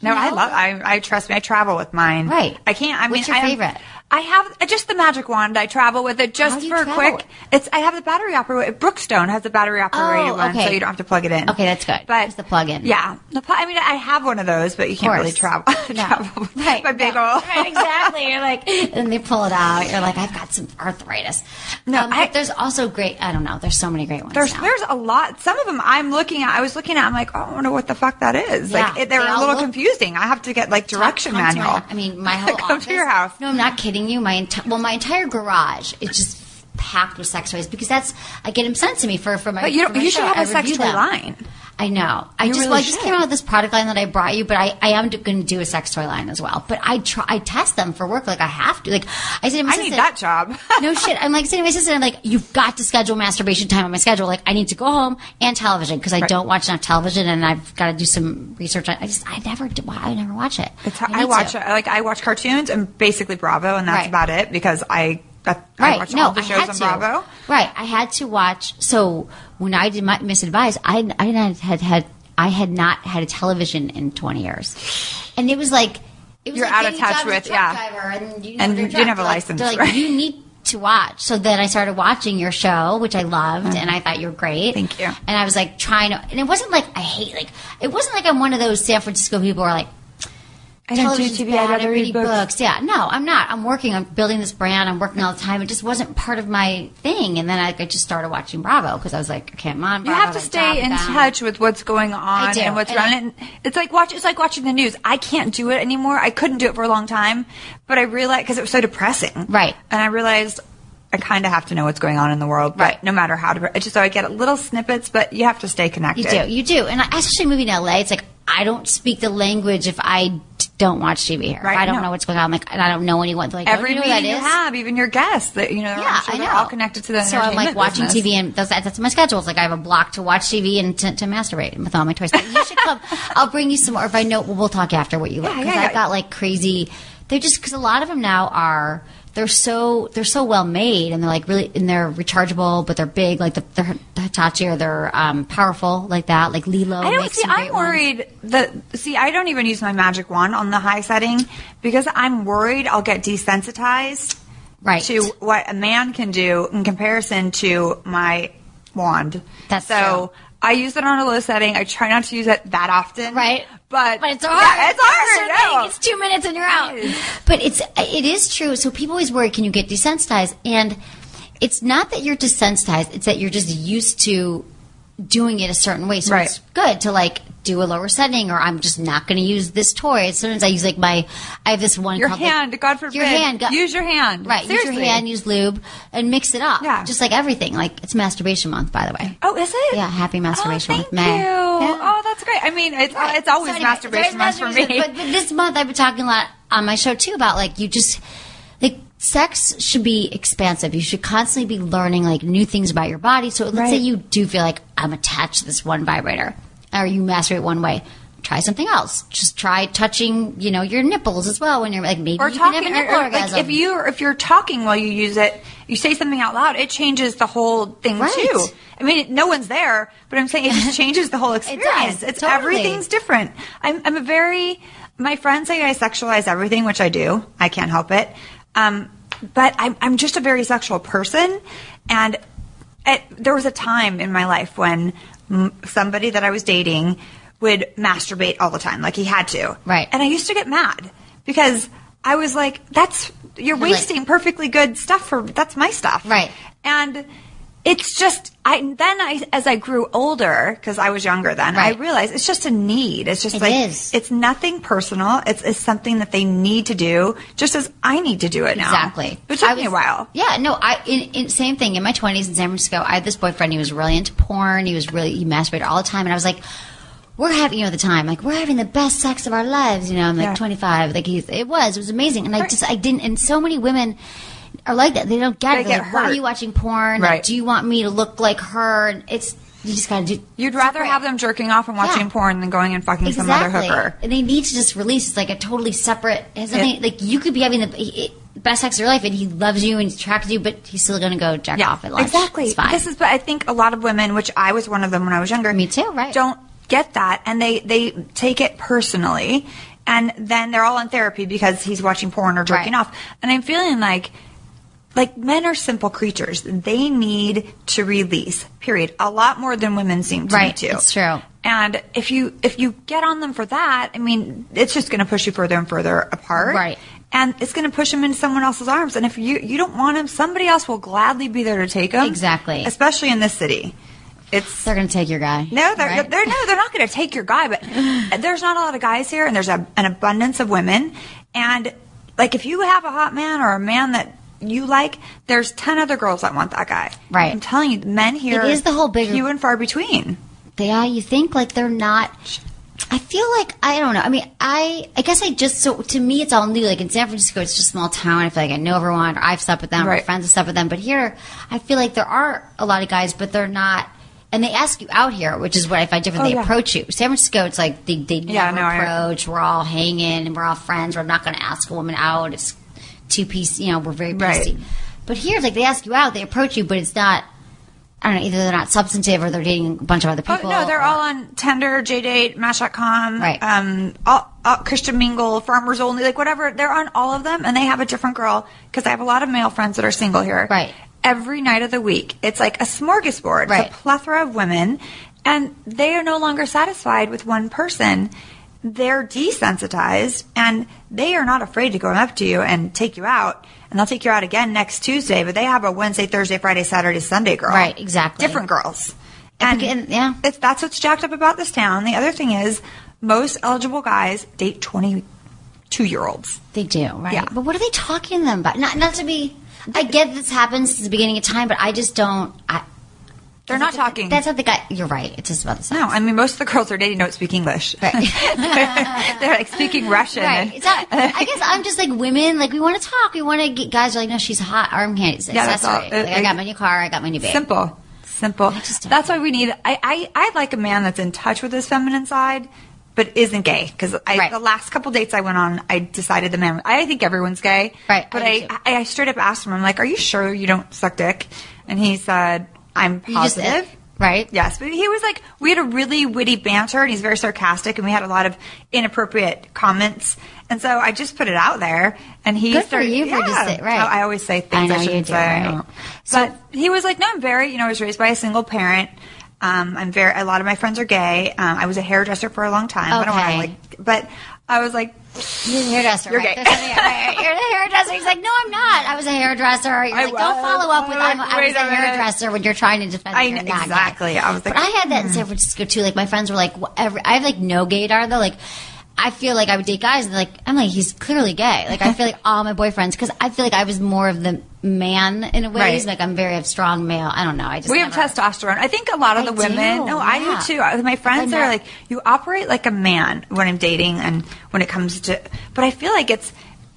No, you I love. I, I trust me. I travel with mine. Right. I can't. I mean, What's your favorite? I have just the magic wand. I travel with it just for travel? quick. It's. I have the battery operated. Brookstone has the battery operated Oh, one, okay. so you don't have to plug it in. Okay, that's good. But Just the plug-in. Yeah. I mean, I have one of those, but you can't really travel. No. travel Right. My big no. old. Right, exactly. You're like, and they pull it out. You're like, I've got some arthritis. No, Um, I- but there's also great. I don't know. There's so many great ones. There's now. there's a lot. Some of them I'm looking at. I was looking at. I'm like, oh, I wonder what the fuck that is. Yeah, like it, they're they a little look- confusing. I have to get like direction to my- manual. I mean, my whole Come office. to your house. No, I'm not kidding you. My enti- well, my entire garage is just packed with sex toys because that's I get them sent to me for for my. But you my You should have I a sex toy them. line. I know. I You just really well, I just came out with this product line that I brought you, but I, I am going to do a sex toy line as well. But I try I test them for work like I have to. Like I said, to my I need that job. no shit. I'm like saying to my assistant, I'm like, you've got to schedule masturbation time on my schedule. Like I need to go home and television because I Right. don't watch enough television and I've got to do some research. I I just I never do- I never watch it. It's how I I, watch to. like I watch cartoons and basically Bravo, and that's Right. about it because I that, I Right. watch no, all the I shows had on to. Bravo. Right. I had to watch. So when I did my Miss Advised, I I had had had I had not had a television in 20 years, and it was like it was You're like out of touch job as a with- yeah. and you, And you didn't have a like, license, like, right? you need to watch. So then I started watching your show, which I loved, uh-huh. and I thought you were great. Thank you. And I was like trying to, and it wasn't like I hate like it wasn't like I'm one of those San Francisco people who are like I don't do TV. bad, I'd rather read reading books. books. Yeah, no, I'm not. I'm working on building this brand. I'm working all the time. It just wasn't part of my thing. And then I, I just started watching Bravo because I was like, okay, I'm on. You have to stay in touch with what's going on and what's and around I- And It's like watch. It's like watching the news. I can't do it anymore. I couldn't do it for a long time, but I realized because it was so depressing. Right. And I realized I kind of have to know what's going on in the world. But Right. No matter how to. Just so I get little snippets, but you have to stay connected. You do, you do, and I, especially moving to LA, it's like I don't speak the language if I don't watch TV here. Right, I don't no. know what's going on, like, and I don't know anyone. Like, Every you know who meeting that you is? have, even your guests, that you know, Yeah, sure I know. all connected to the So I'm like watching business. TV, and that's, that's my schedule. It's like I have a block to watch TV and to, to masturbate with all my toys. But you should come. I'll bring you some more. If I know, we'll talk after what you like Yeah, because yeah, I've yeah. got like crazy. They're just because a lot of them now are. They're so they're so well made and they're like really and they're rechargeable but they're big like the they're Hitachi or they're um, powerful like that like LELO. I don't see. I'm great ones. worried that see. I don't even use my magic wand on the high setting because I'm worried I'll get desensitized Right. to what a man can do in comparison to my wand. That's so. true. I use it on a low setting. I try not to use it that often. Right. But, But it's hard. Yeah, it's hard. no. It's two minutes and you're out. But it's it is true. So people always worry, can you get desensitized? And it's not that you're desensitized. It's that you're just used to doing it a certain way. So Right. it's good to like do a lower setting, or I'm just not going to use this toy. Sometimes I use like my I have this one Your called, like, hand, God forbid. your hand. go- Use your hand. Right. Seriously. Use your hand. Use lube and mix it up. Yeah. Just like everything. Like it's masturbation month, by the way. Oh, is it? Yeah. Happy oh, masturbation oh, month. thank May. you. Yeah. Oh, that's great. I mean, it's it's always So anyway, masturbation month for me. But, but this month, I've been talking a lot on my show too about like you just like sex should be expansive. You should constantly be learning like new things about your body. So let's say you do feel like I'm attached to this one vibrator, or you masturbate one way. Try something else. Just try touching, you know, your nipples as well when you're like maybe or you talking. can have a nipple or, orgasm. like if you if you're talking while you use it, you say something out loud. It changes the whole thing Right. too. I mean, no one's there, but I'm saying it just changes the whole does, experience. it's totally. everything's different. I'm I'm a very my friends say I sexualize everything, which I do. I can't help it. Um, but I'm I'm just a very sexual person, and there was a time in my life when mm, somebody that I was dating would masturbate all the time, like he had to. Right. And I used to get mad because I was like, "That's you're wasting perfectly good stuff for that's my stuff." Right. And it's just I then I as I grew older because I was younger then I realized it's just a need. It's just It like is. it's nothing personal. It's, it's something that they need to do, just as I need to do it now. Exactly. It took I me a while. Yeah, no, I in, in same thing in my twenties in San Francisco. I had this boyfriend. He was really into porn. He was really he masturbated all the time, and I was like, "We're having you know the time like we're having the best sex of our lives." You know, I'm like Yeah. 25. Like he's it was it was amazing, and I just I didn't. And so many women. Are like that. They don't get They it. Get like, Why are you watching porn? Like, do you want me to look like her? And It's you just gotta do. You'd rather have them jerking off and watching Yeah. porn than going and fucking some other hooker. And they need to just release. It's like a totally separate. Has nothing, Yeah. Like you could be having the it, best sex of your life, and he loves you and he's attracted to you, but he's still going to go jack off at lunch. Exactly. It's fine. This is, but I think a lot of women, which I was one of them when I was younger, Me too, right. Don't get that, and they they take it personally, and then they're all in therapy because he's watching porn or jerking Right. off, and I'm feeling like. Like men are simple creatures. They need to release. Period. A lot more than women seem to Right. need to. It's true. And if you if you get on them for that, I mean, it's just going to push you further and further apart. Right. And it's going to push them into someone else's arms. And if you you don't want them, somebody else will gladly be there to take them. Exactly. Especially in this city. It's They're going to take your guy. no, they're, right? they're no, they're not going to take your guy. But there's not a lot of guys here, and there's a, an abundance of women. And like, if you have a hot man or a man that you like, there's ten other girls that want that guy. Right. I'm telling you, men here It is the whole bigger- few and far between. Yeah. You think like they're not. I feel like I don't know. I mean, I I guess I just so to me it's all new. Like in San Francisco, it's just a small town. I feel like I know everyone, or I've slept with them, or friends have slept with them. But here, I feel like there are a lot of guys, but they're not. And they ask you out here, which is what I find different. Oh, they yeah. approach you. San Francisco, it's like they, they Yeah, never no, approach. We're all hanging and we're all friends. We're not going to ask a woman out. It's two piece. You know, we're very Right. But here, like they ask you out, they approach you, but it's not. I don't know. Either they're not substantive or they're dating a bunch of other Oh, people. no, they're or- all on Tinder, JDate, Match.com, Right. um, all, all, Christian Mingle, Farmers Only, like whatever. They're on all of them, and they have a different girl because I have a lot of male friends that are single here. Right. Every night of the week, it's like a smorgasbord. Right. It's a plethora of women, and they are no longer satisfied with one person. They're desensitized, and they are not afraid to go up to you and take you out. And they'll take you out again next Tuesday, but they have a Wednesday, Thursday, Friday, Saturday, Sunday girl. Right, exactly. Different girls. And yeah. it's, that's what's jacked up about this town. The other thing is, most eligible guys date 22 year olds. They do, right? Yeah. But what are they talking to them about? Not, not to be. I get this happens since the beginning of time, but I just don't. I, They're not talking. That's not the guy. You're right. It's just about the sex. no, I mean, most of the girls are dating don't speak English. Right. They're like speaking Russian. Right. It's not, I guess I'm just like women. Like we want to talk. We want to get guys are like, no, she's hot. Arm candy. It's Yeah, that's all. Like, I uh, got my new car. I got my new babe. Simple. Simple. That's why we need. I, I I like a man that's in touch with his feminine side, but isn't gay. Because Right. the last couple dates I went on, I decided the man. I think everyone's gay. Right, But I I. I, I straight up asked him. I'm like, "Are you sure you don't suck dick?" And he said, "I'm You just- positive." right. Yes, but he was like, we had a really witty banter, and he's very sarcastic, and we had a lot of inappropriate comments, and so I just put it out there, and he Good for started, you for just yeah. say- right. I, I always say I things I, you shouldn't do, say. right. But he was like, no, I'm very, you know, I was raised by a single parent. Um, I'm very. A lot of my friends are gay. Um, I was a hairdresser for a long time. But I don't want to Okay. like, but I was like, You're the hairdresser. You're right? gay. Right. You're the hairdresser. He's like, no, I'm not. I was a hairdresser. You're I like, don't was. follow up with I'm, I was a a hairdresser when you're trying to defend. I that you're gay. exactly. I was like, but I had that in San hmm. Francisco too. Like my friends were like, whatever. I have like no gaydar though. Like. I feel like I would date guys and like, I'm like, he's clearly gay. Like, I feel like all my boyfriends, because I feel like I was more of the man in a way. Right. Like, I'm very strong male. I don't know. I just we have never- testosterone. I think a lot of I the women. do, no, I do too. My friends are like, you operate like a man when I'm dating, and when it comes to. But I feel like it's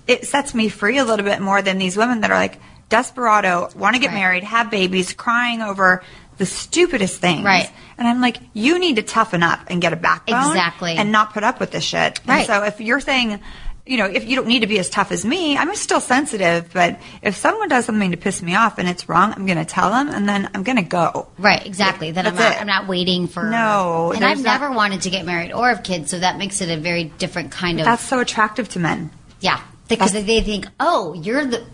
it sets me free a little bit more than these women that are like desperado, want to get Right. married, have babies, crying over the stupidest things. Right. And I'm like, you need to toughen up and get a backbone, Exactly. and not put up with this shit. And Right. so if you're saying. You know, if you don't need to be as tough as me, I'm still sensitive. But if someone does something to piss me off and it's wrong, I'm going to tell them, and then I'm going to go. Right, exactly. Then I'm not, it. I'm not waiting for. No, and I've never wanted to get married or have kids, so that makes it a very different kind of. That's so attractive to men. yeah, because they think, oh, you're the.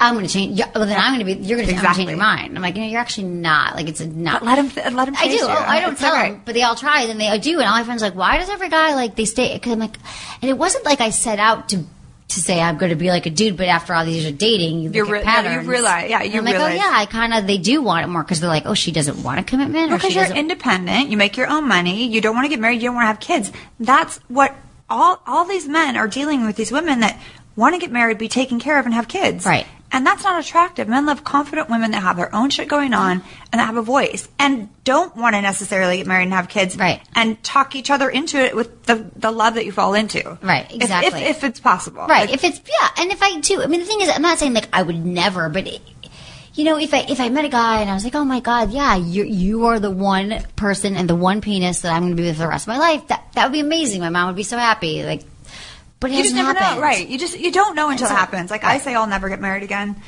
I'm going to change. Yeah, well, then I'm going to be. You're going to Exactly. change your mind. I'm like, you know, you're actually not. Like, it's not. But let him, th- let him. I do. Oh, I don't It's tell okay. them, but they all try, and then they do. And all my friends are like, why does every guy like they stay? Because I'm like, and it wasn't like I set out to to say I'm going to be like a dude, but after all these years of dating, you look re- at no, you realize- yeah, you I'm like, oh yeah, I kind of they do want it more because they're like, oh, she doesn't want a commitment, Because you're independent, you make your own money, you don't want to get married, you don't want to have kids. That's what all all these men are dealing with. These women that want to get married, be taken care of, and have kids. Right. And that's not attractive. Men love confident women that have their own shit going on and that have a voice and don't want to necessarily get married and have kids. Right. And talk each other into it with the, the love that you fall into. Right, If- exactly. If, if, it's possible. Right. Like, if it's yeah, and if I do, I mean, the thing is, I'm not saying like I would never, but it, you know, if I if I met a guy and I was like, oh my god, yeah, you you are the one person and the one penis that I'm going to be with for the rest of my life. That that would be amazing. My mom would be so happy. Like, but it you just never happened. know, right? You just you don't know until it it. happens. Like I say, I'll never get married again.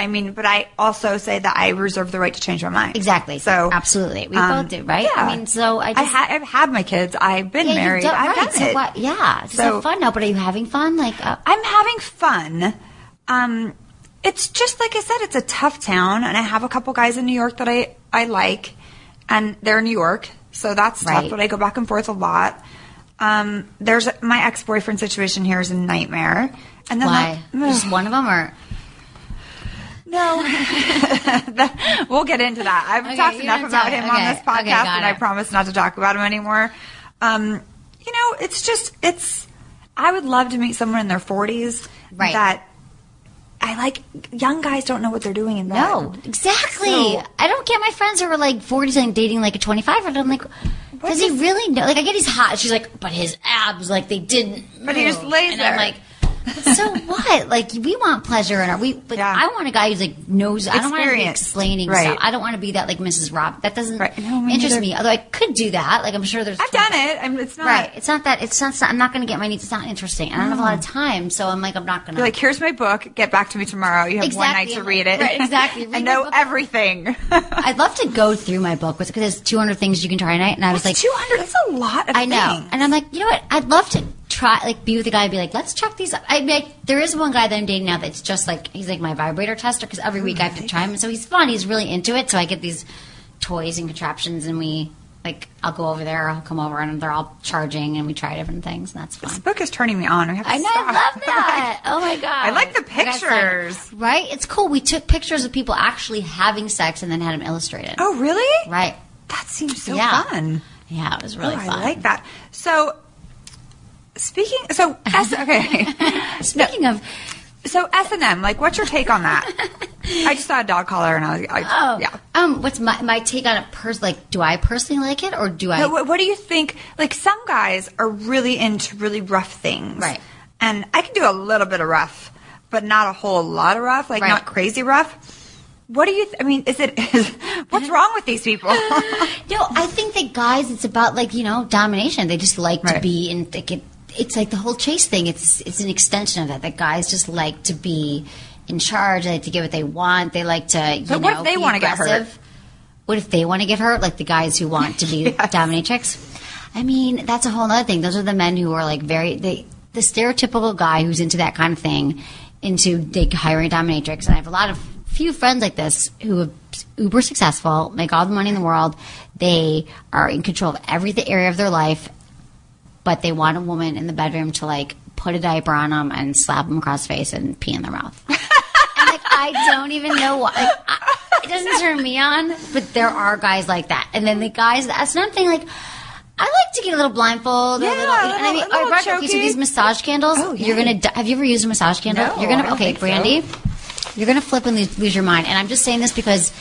I mean, but I also say that I reserve the right to change my mind. Exactly. So Absolutely. We um, both do, right? Yeah. I mean, so I I just- ha- I've had my kids. I've been Yeah, married. done- I've right. so it. what? Yeah, So- have fun now. But are you having fun? Like, uh, I'm having fun. Um, it's just like I said, it's a tough town, and I have a couple guys in New York that I I like, and they're in New York, so that's Right. tough. But I go back and forth a lot. Um, there's my ex boyfriend situation here is a nightmare, and then why? like, Just one of them, or No, That- we'll get into that. I've Okay, talked enough about him okay, on this podcast, got and I promise not to talk about him anymore. Um, you know, it's just it's. I would love to meet someone in their forties Right. that I like. Young guys don't know what they're doing in bed. no, exactly. So- I don't get my friends who are like 40 and dating like a 25 year old. I'm like, Does he really know? Like, I get he's hot. She's like, but his abs, like, they didn't. But he just move." lays And I'm like, so what? Like, we want pleasure in our. We, like, I want a guy who's like knows. I don't want to be explaining Right. stuff. I don't want to be that like Mrs. Rob. That doesn't No, me interest me. Although I could do that. Like, I'm sure there's. I've done it. I'm, it's not. Right. It's not that. It's not. I'm not going to get my needs. It's not interesting. And I don't have a lot of mm. time, so I'm like, I'm not going You're to. like, here's my book. Get back to me tomorrow. You have one night to read it. Right, exactly. Read my know everything. I'd love to go through my book because there's 200 things you can try tonight, and I was like, 200. That's a lot of I know. things. And I'm like, you know what? I'd love to try, like, be with a guy and be like, let's check these up. I mean, like, there is one guy that I'm dating now that's just like, he's like my vibrator tester because every week I have to try him. And so he's fun. He's really into it. So I get these toys and contraptions and we, like, I'll go over there, I'll come over and they're all charging and we try different things and that's fun. This book is turning me on. I, have to I know, stop. I love that. Oh my god! I like the I gotta say, pictures. right? It's cool. We took pictures of people actually having sex and then had them illustrated. Oh, really? Right. That seems so Yeah. fun. Yeah, it was really oh, fun. I like that. So, speaking, so S, okay. Speaking of, so S and M, like, what's your take on that? I just saw a dog collar, and I was, I, oh, yeah. Um, what's my my take on it? Pers- like, do I personally like it, or do I? What, what do you think? Like, some guys are really into really rough things, Right. And I can do a little bit of rough, but not a whole lot of rough, like Right. not crazy rough. What do you? Th- I mean, is it? Is, what's wrong with these people? No, I think that guys, it's about like you know domination. They just like to Right. be in. Like it, it's like the whole chase thing. It's it's an extension of that. That guys just like to be in charge. They like to get what they want. They like to. You But what know, if they wanna get hurt? What if they want to get hurt? Like the guys who want to be dominatrix. I mean, that's a whole other thing. Those are the men who are like very they the stereotypical guy who's into that kind of thing, into like hiring a dominatrix. And I have a lot of few friends like this who are uber successful, make all the money in the world. They are in control of every area of their life, but they want a woman in the bedroom to like put a diaper on them and slap them across the face and pee in their mouth. and like I don't even know why. Like, I, it doesn't turn me on, but there are guys like that. And then the guys that's another thing. Like I like to get a little blindfold. Yeah, a little, a and I mean, a little I brought choky. these massage candles. Oh, you're gonna. Have you ever used a massage candle? No, you're gonna. Okay, think so. Brandi. You're gonna flip and lose, lose your mind. And I'm just saying this because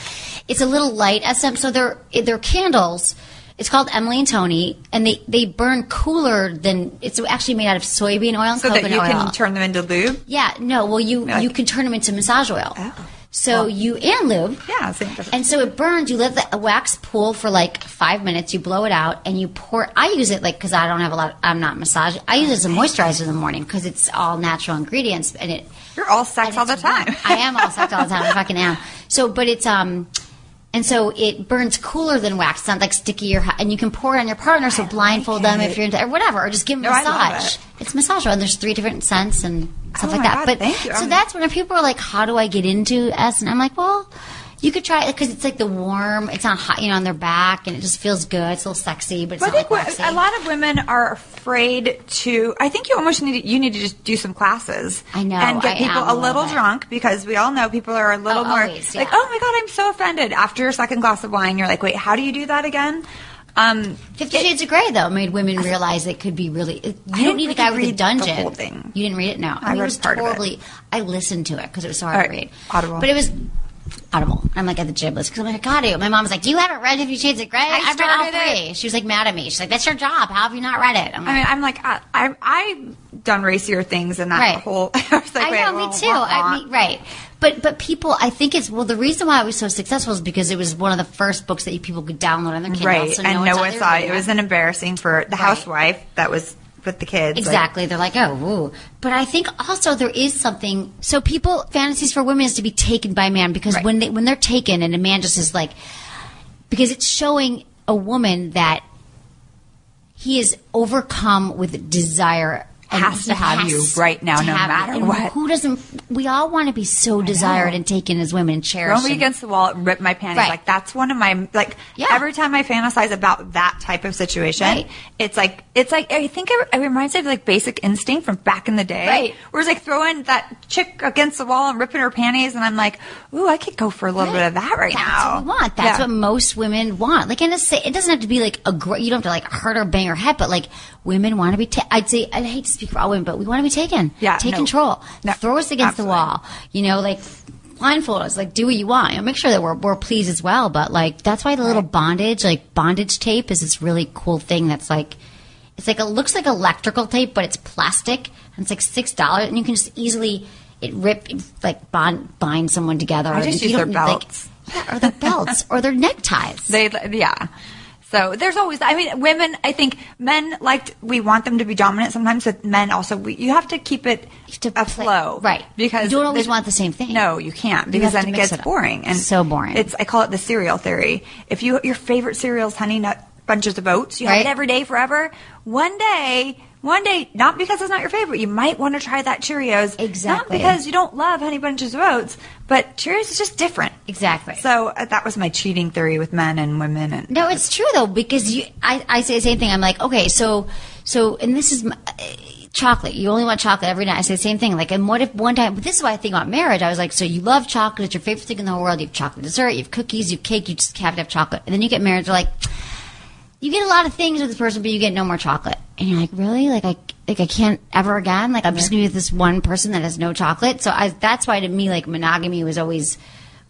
it's a little light SM. So they're they're candles. It's called Emily and Tony, and they, they burn cooler than it's actually made out of soybean oil and so coconut that you oil. can turn them into lube. yeah, no, well you Like- you can turn them into massage oil. Oh. So you and lube. Yeah, same difference. And so it burns. You let the wax pool for like five minutes. You blow it out, and you pour. I use it like because I don't have a lot. I'm not massaging. I use it as a moisturizer in the morning because it's all natural ingredients, and it. You're all sex all the time. I am all sex all the time. I fucking am. So, but it's um, and so it burns cooler than wax. It's not like sticky or hot, and you can pour it on your partner. So blindfold them if you're into or whatever, or just give them No, a I massage. it. It's massage oil, and there's three different scents and stuff Oh like that. God, but thank you. so that's when people are like, "How do I get into S?" And I'm like, "Well." You could try it because it's like the warm. It's not hot, you know, on their back, and it just feels good. It's a little sexy, but it's I not think like a lot of women are afraid to. I think you almost need to, you need to just do some classes. I know, and get I people am a little bit. drunk because we all know people are a little Oh, more always, like, oh my god, I'm so offended after your second glass of wine. You're like, wait, how do you do that again? Um, Fifty Shades of Grey though made women realize it could be really. You I don't need a guy with a dungeon. You didn't read it? No, I mean, read it was part of it. I listened to it because it was so hard All to right, read. Audible. but it was Audible. I'm like at the gym list because I'm like, I got to. My mom was like, "Do you haven't read Fifty Shades of Grey?" I have read all started it. three. She was like mad at me. She's like, "That's your job. How have you not read it?" I'm I like, mean, I'm like, I, I, I've done racier things in that Right. whole. I was like, I know, well, me too. I mean, right. But but people, I think it's well. The reason why it was so successful is because it was one of the first books that people could download on their Kindle. right, so and no, no one saw it. It was an embarrassing for the Right. housewife that was with the kids. like- Exactly. They're like, oh, woo. But I think also there is something. So people, fantasies for women is to be taken by a man because Right. when they when they're taken and a man just is like, because it's showing a woman that he is overcome with desire. Has to he have has you right now, no matter And what. Who doesn't? We all want to be so desired and taken as women cherished. throw me against the wall, and rip my panties. Right. Like that's one of my like. Yeah. Every time I fantasize about that type of situation, Right. it's like it's like I think it, it reminds me of like Basic Instinct from back in the day, Right. Where it's like throwing that chick against the wall and ripping her panties, and I'm like, ooh, I could go for a little bit of that right That's now. what we want. That's Yeah. what most women want. Like, in a, it doesn't have to be like a great. You don't have to like hurt or bang her head, but like women want to be. Ta- I'd say I hate to speak for all women, but we want to be taken. Yeah, take no. control. No, Throw us against absolutely. the wall. You know, like blindfold us, like do what you want. You know, make sure that we're we're pleased as well. But like that's why the little bondage, like bondage tape, is this really cool thing that's like it's like it looks like electrical tape, but it's plastic and it's like six dollars, and you can just easily it rip like bond bind someone together. I just use their don't- like- belts. yeah, or their belts or their neckties. They, yeah. So there's always, I mean, women, I think men like, we want them to be dominant sometimes, but men also, we, you have to keep it a flow. right. Because You don't always want the same thing. No, you can't because have then to it gets it boring. And So boring. It's, I call it the cereal theory. If you, your favorite cereal is honey nut bunches of oats, you have it every day forever. One day, one day, not because it's not your favorite, you might want to try that Cheerios. Exactly. Not because you don't love honey bunches of oats, but Cheerios is just different. Exactly. So uh, that was my cheating theory with men and women and No, it's true though because you. I, I say the same thing. I'm like, okay, so so, and this is. My, Chocolate. You only want chocolate every night. I say the same thing. Like, and what if one time? But this is why I think about marriage. I was like, so you love chocolate. It's your favorite thing in the whole world. You have chocolate dessert. You have cookies. You have cake. You just have to have chocolate. And then you get married. You're like, you get a lot of things with this person, but you get no more chocolate. And you're like, really? Like I like I can't ever again. Like I'm just gonna be with this one person that has no chocolate. So I, that's why to me, like monogamy was always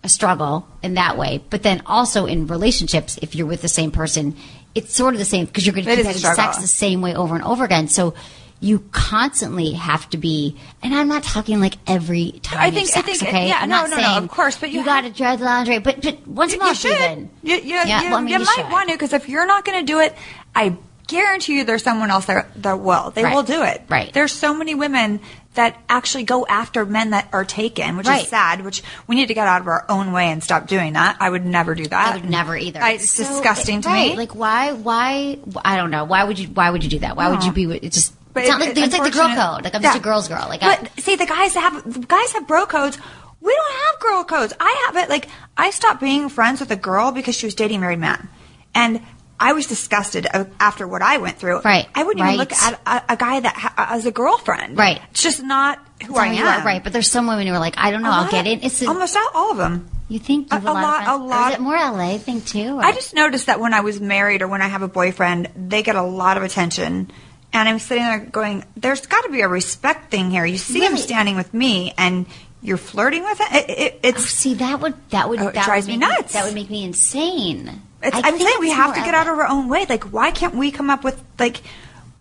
a struggle in that way. But then also in relationships, if you're with the same person, it's sort of the same because you're going to It keep is a having struggle. sex the same way over and over again. So you constantly have to be, and I'm not talking like every time. I you think- I think- okay? yeah, I'm no, no, no, of course, but you you got to dread the lingerie, but but once a you should. even. You, you, Yeah, you, well, I mean, you you might should. want to because if you're not going to do it, I guarantee you there's someone else that, that will. They Right. will do it. Right. There's so many women that actually go after men that are taken, which Right. is sad. Which we need to get out of our own way and stop doing that. I would never do that. I would never either. I, it's So, disgusting to right, me. Like why? Why? I don't know. Why would you? Why would you do that? Why would you be? It's just. But it's not it- like it's like the girl code. Like I'm Yeah. just a girl's girl. Like I, see, the guys have the guys have bro codes. We don't have girl codes. I have it. Like I stopped being friends with a girl because she was dating a married man, and I was disgusted after what I went through. Right, I wouldn't even look at a, a guy that ha- as a girlfriend. Right. It's just not who That's I am. are, right? But there's some women who are like, I don't know. I'll get in. It's a, almost all, all of them. You think you a a, lot, lot- of friends? a Or lot- is it more LA thing too? or- I just noticed that when I was married or when I have a boyfriend, they get a lot of attention. And I'm sitting there going, there's got to be a respect thing here. You see him Really? standing with me and you're flirting with it. it, it Oh, it's see, that would that would Oh, that drives would me nuts. that would make me insane. It's, I I'm saying we have to get out of our own way. Like, why can't we come up with like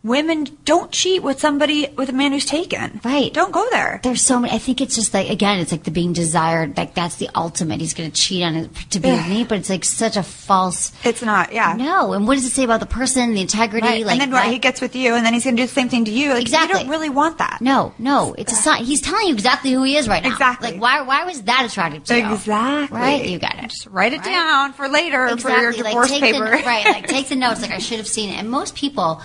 women don't cheat with somebody with a man who's taken? Right. Don't go there. There's so many. I think it's just like again, it's like the being desired. Like that's the ultimate. He's going to cheat on it to be with me, but it's like such a false. It's not. Yeah. No, and what does it say about the person, the integrity? Right. Like and then what, he gets with you, and then he's going to do the same thing to you. Like, Exactly. You don't really want that. No, no, it's a sign. He's telling you exactly who he is right now. Exactly. Like why? Why was that attractive to you? Exactly. Right. You got it. Just write it Right. down for later for your Exactly. Like, divorce take paper. The, right. Like take the notes. Like I should have seen it. And most people,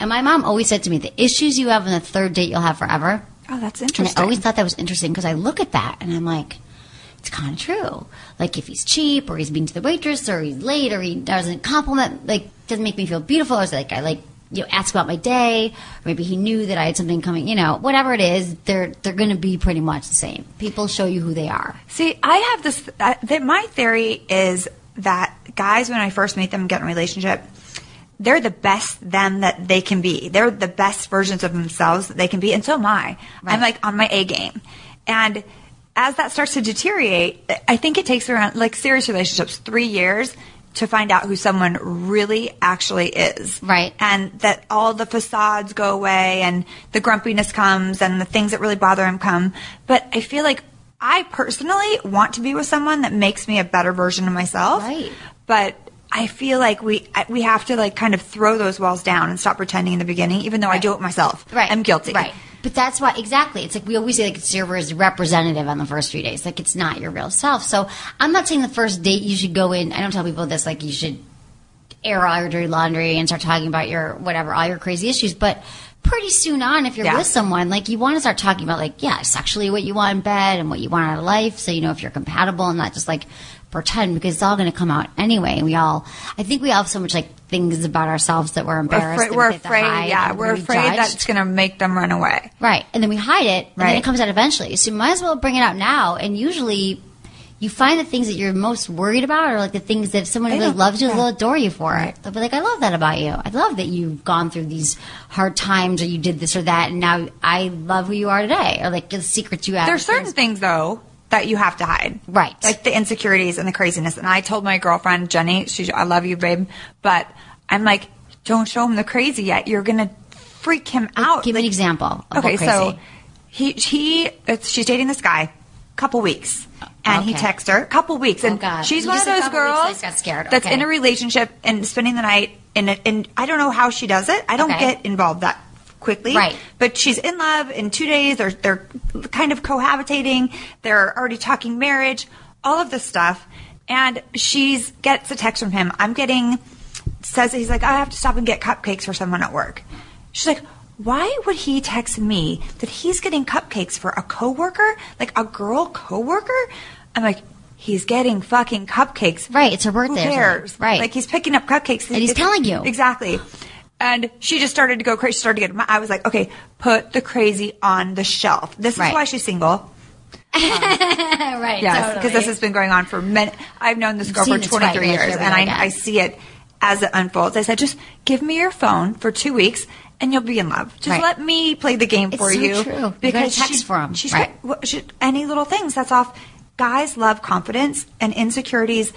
and my mom always said to me, the issues you have on the third date, you'll have forever. oh, that's And interesting. I always thought that was interesting because I look at that and I'm like, it's kind of true. Like if he's cheap or he's mean to the waitress or he's late or he doesn't compliment, like doesn't make me feel beautiful. Or like I like you know ask about my day. Or maybe he knew that I had something coming. You know, whatever it is, they're they're going to be pretty much the same. People show you who they are. See, I have this. That my theory is that guys, when I first meet them get in a relationship, they're the best them that they can be. They're the best versions of themselves that they can be, and so am I. Right. I'm like on my A game, and as that starts to deteriorate, I think it takes around like serious relationships three years to find out who someone really actually is. Right. And that all the facades go away and the grumpiness comes and the things that really bother him come. But I feel like I personally want to be with someone that makes me a better version of myself. Right. But I feel like we we have to like kind of throw those walls down and stop pretending in the beginning, even though I do it myself. Right. I'm guilty. Right. But that's why exactly. It's like we always say like it's your representative on the first few days. Like it's not your real self. So I'm not saying the first date you should go in. I don't tell people this. Like you should air all your dirty laundry and start talking about your whatever all your crazy issues. But pretty soon on, if you're Yeah. with someone, like you want to start talking about like yeah, sexually what you want in bed and what you want out of life. So you know if you're compatible and not just like pretend because it's all going to come out anyway. We all, I think we all have so much like things about ourselves that we're We're embarrassed. afraid, we're we have to afraid yeah, we're afraid judged. that's going to make them run away. Right. And then we hide it, and then it comes out eventually. So you might as well bring it out now. And usually you find the things that you're most worried about or like the things that if someone really loves you, yeah. they'll adore you for it. They'll be like, I love that about you. I love that you've gone through these hard times or you did this or that, and now I love who you are today. Or like the secrets you have. There's certain things- though that you have to hide. Right. Like the insecurities and the craziness. And I told my girlfriend, Jenny, she, I love you, babe, but I'm like, don't show him the crazy yet. You're going to freak him out. Give me an example. Of Okay, so he he she's dating this guy, couple weeks, and he texts her a couple weeks, and Oh, she's You one of those girls that's Okay. in a relationship and spending the night in it. And I don't know how she does it. I don't Okay. get involved that quickly, Right. But she's in love in two days. They're they're kind of cohabitating. They're already talking marriage, all of this stuff, and she's gets a text from him. I'm getting says he's like, I have to stop and get cupcakes for someone at work. She's like, why would he text me that he's getting cupcakes for a coworker, like a girl coworker? I'm like, he's getting fucking cupcakes. Right, it's her birthday something. cares? Right. Like he's picking up cupcakes And he's It's- telling you. exactly. And she just started to go crazy. She started to get. I was like, okay, put the crazy on the shelf. This is Right. why she's single. right. Yes, totally. because this has been going on for many. I've known this You've girl for 23 right, years, and I. I see it as it unfolds. I said, just give me your phone for two weeks, and you'll be in love. Just Right. let me play the game It's for so you. true. You Because text she- for 'em. She's Right. got she- any little things. That's off. Guys love confidence and insecurities.